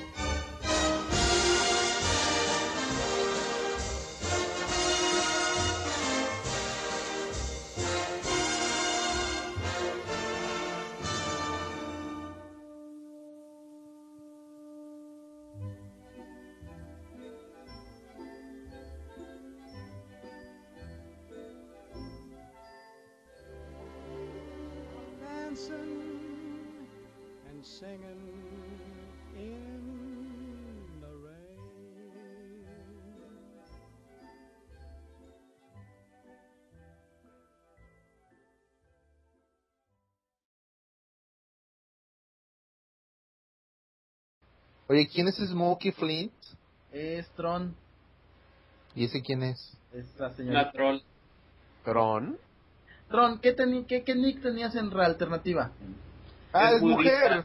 Oye, ¿quién es Smokey Flint? Es Tron. ¿Y ese quién es? Es la señora. troll. ¿Tron? Tron, ¿qué, qué, qué nick tenías en la alternativa? Ah, es mujer.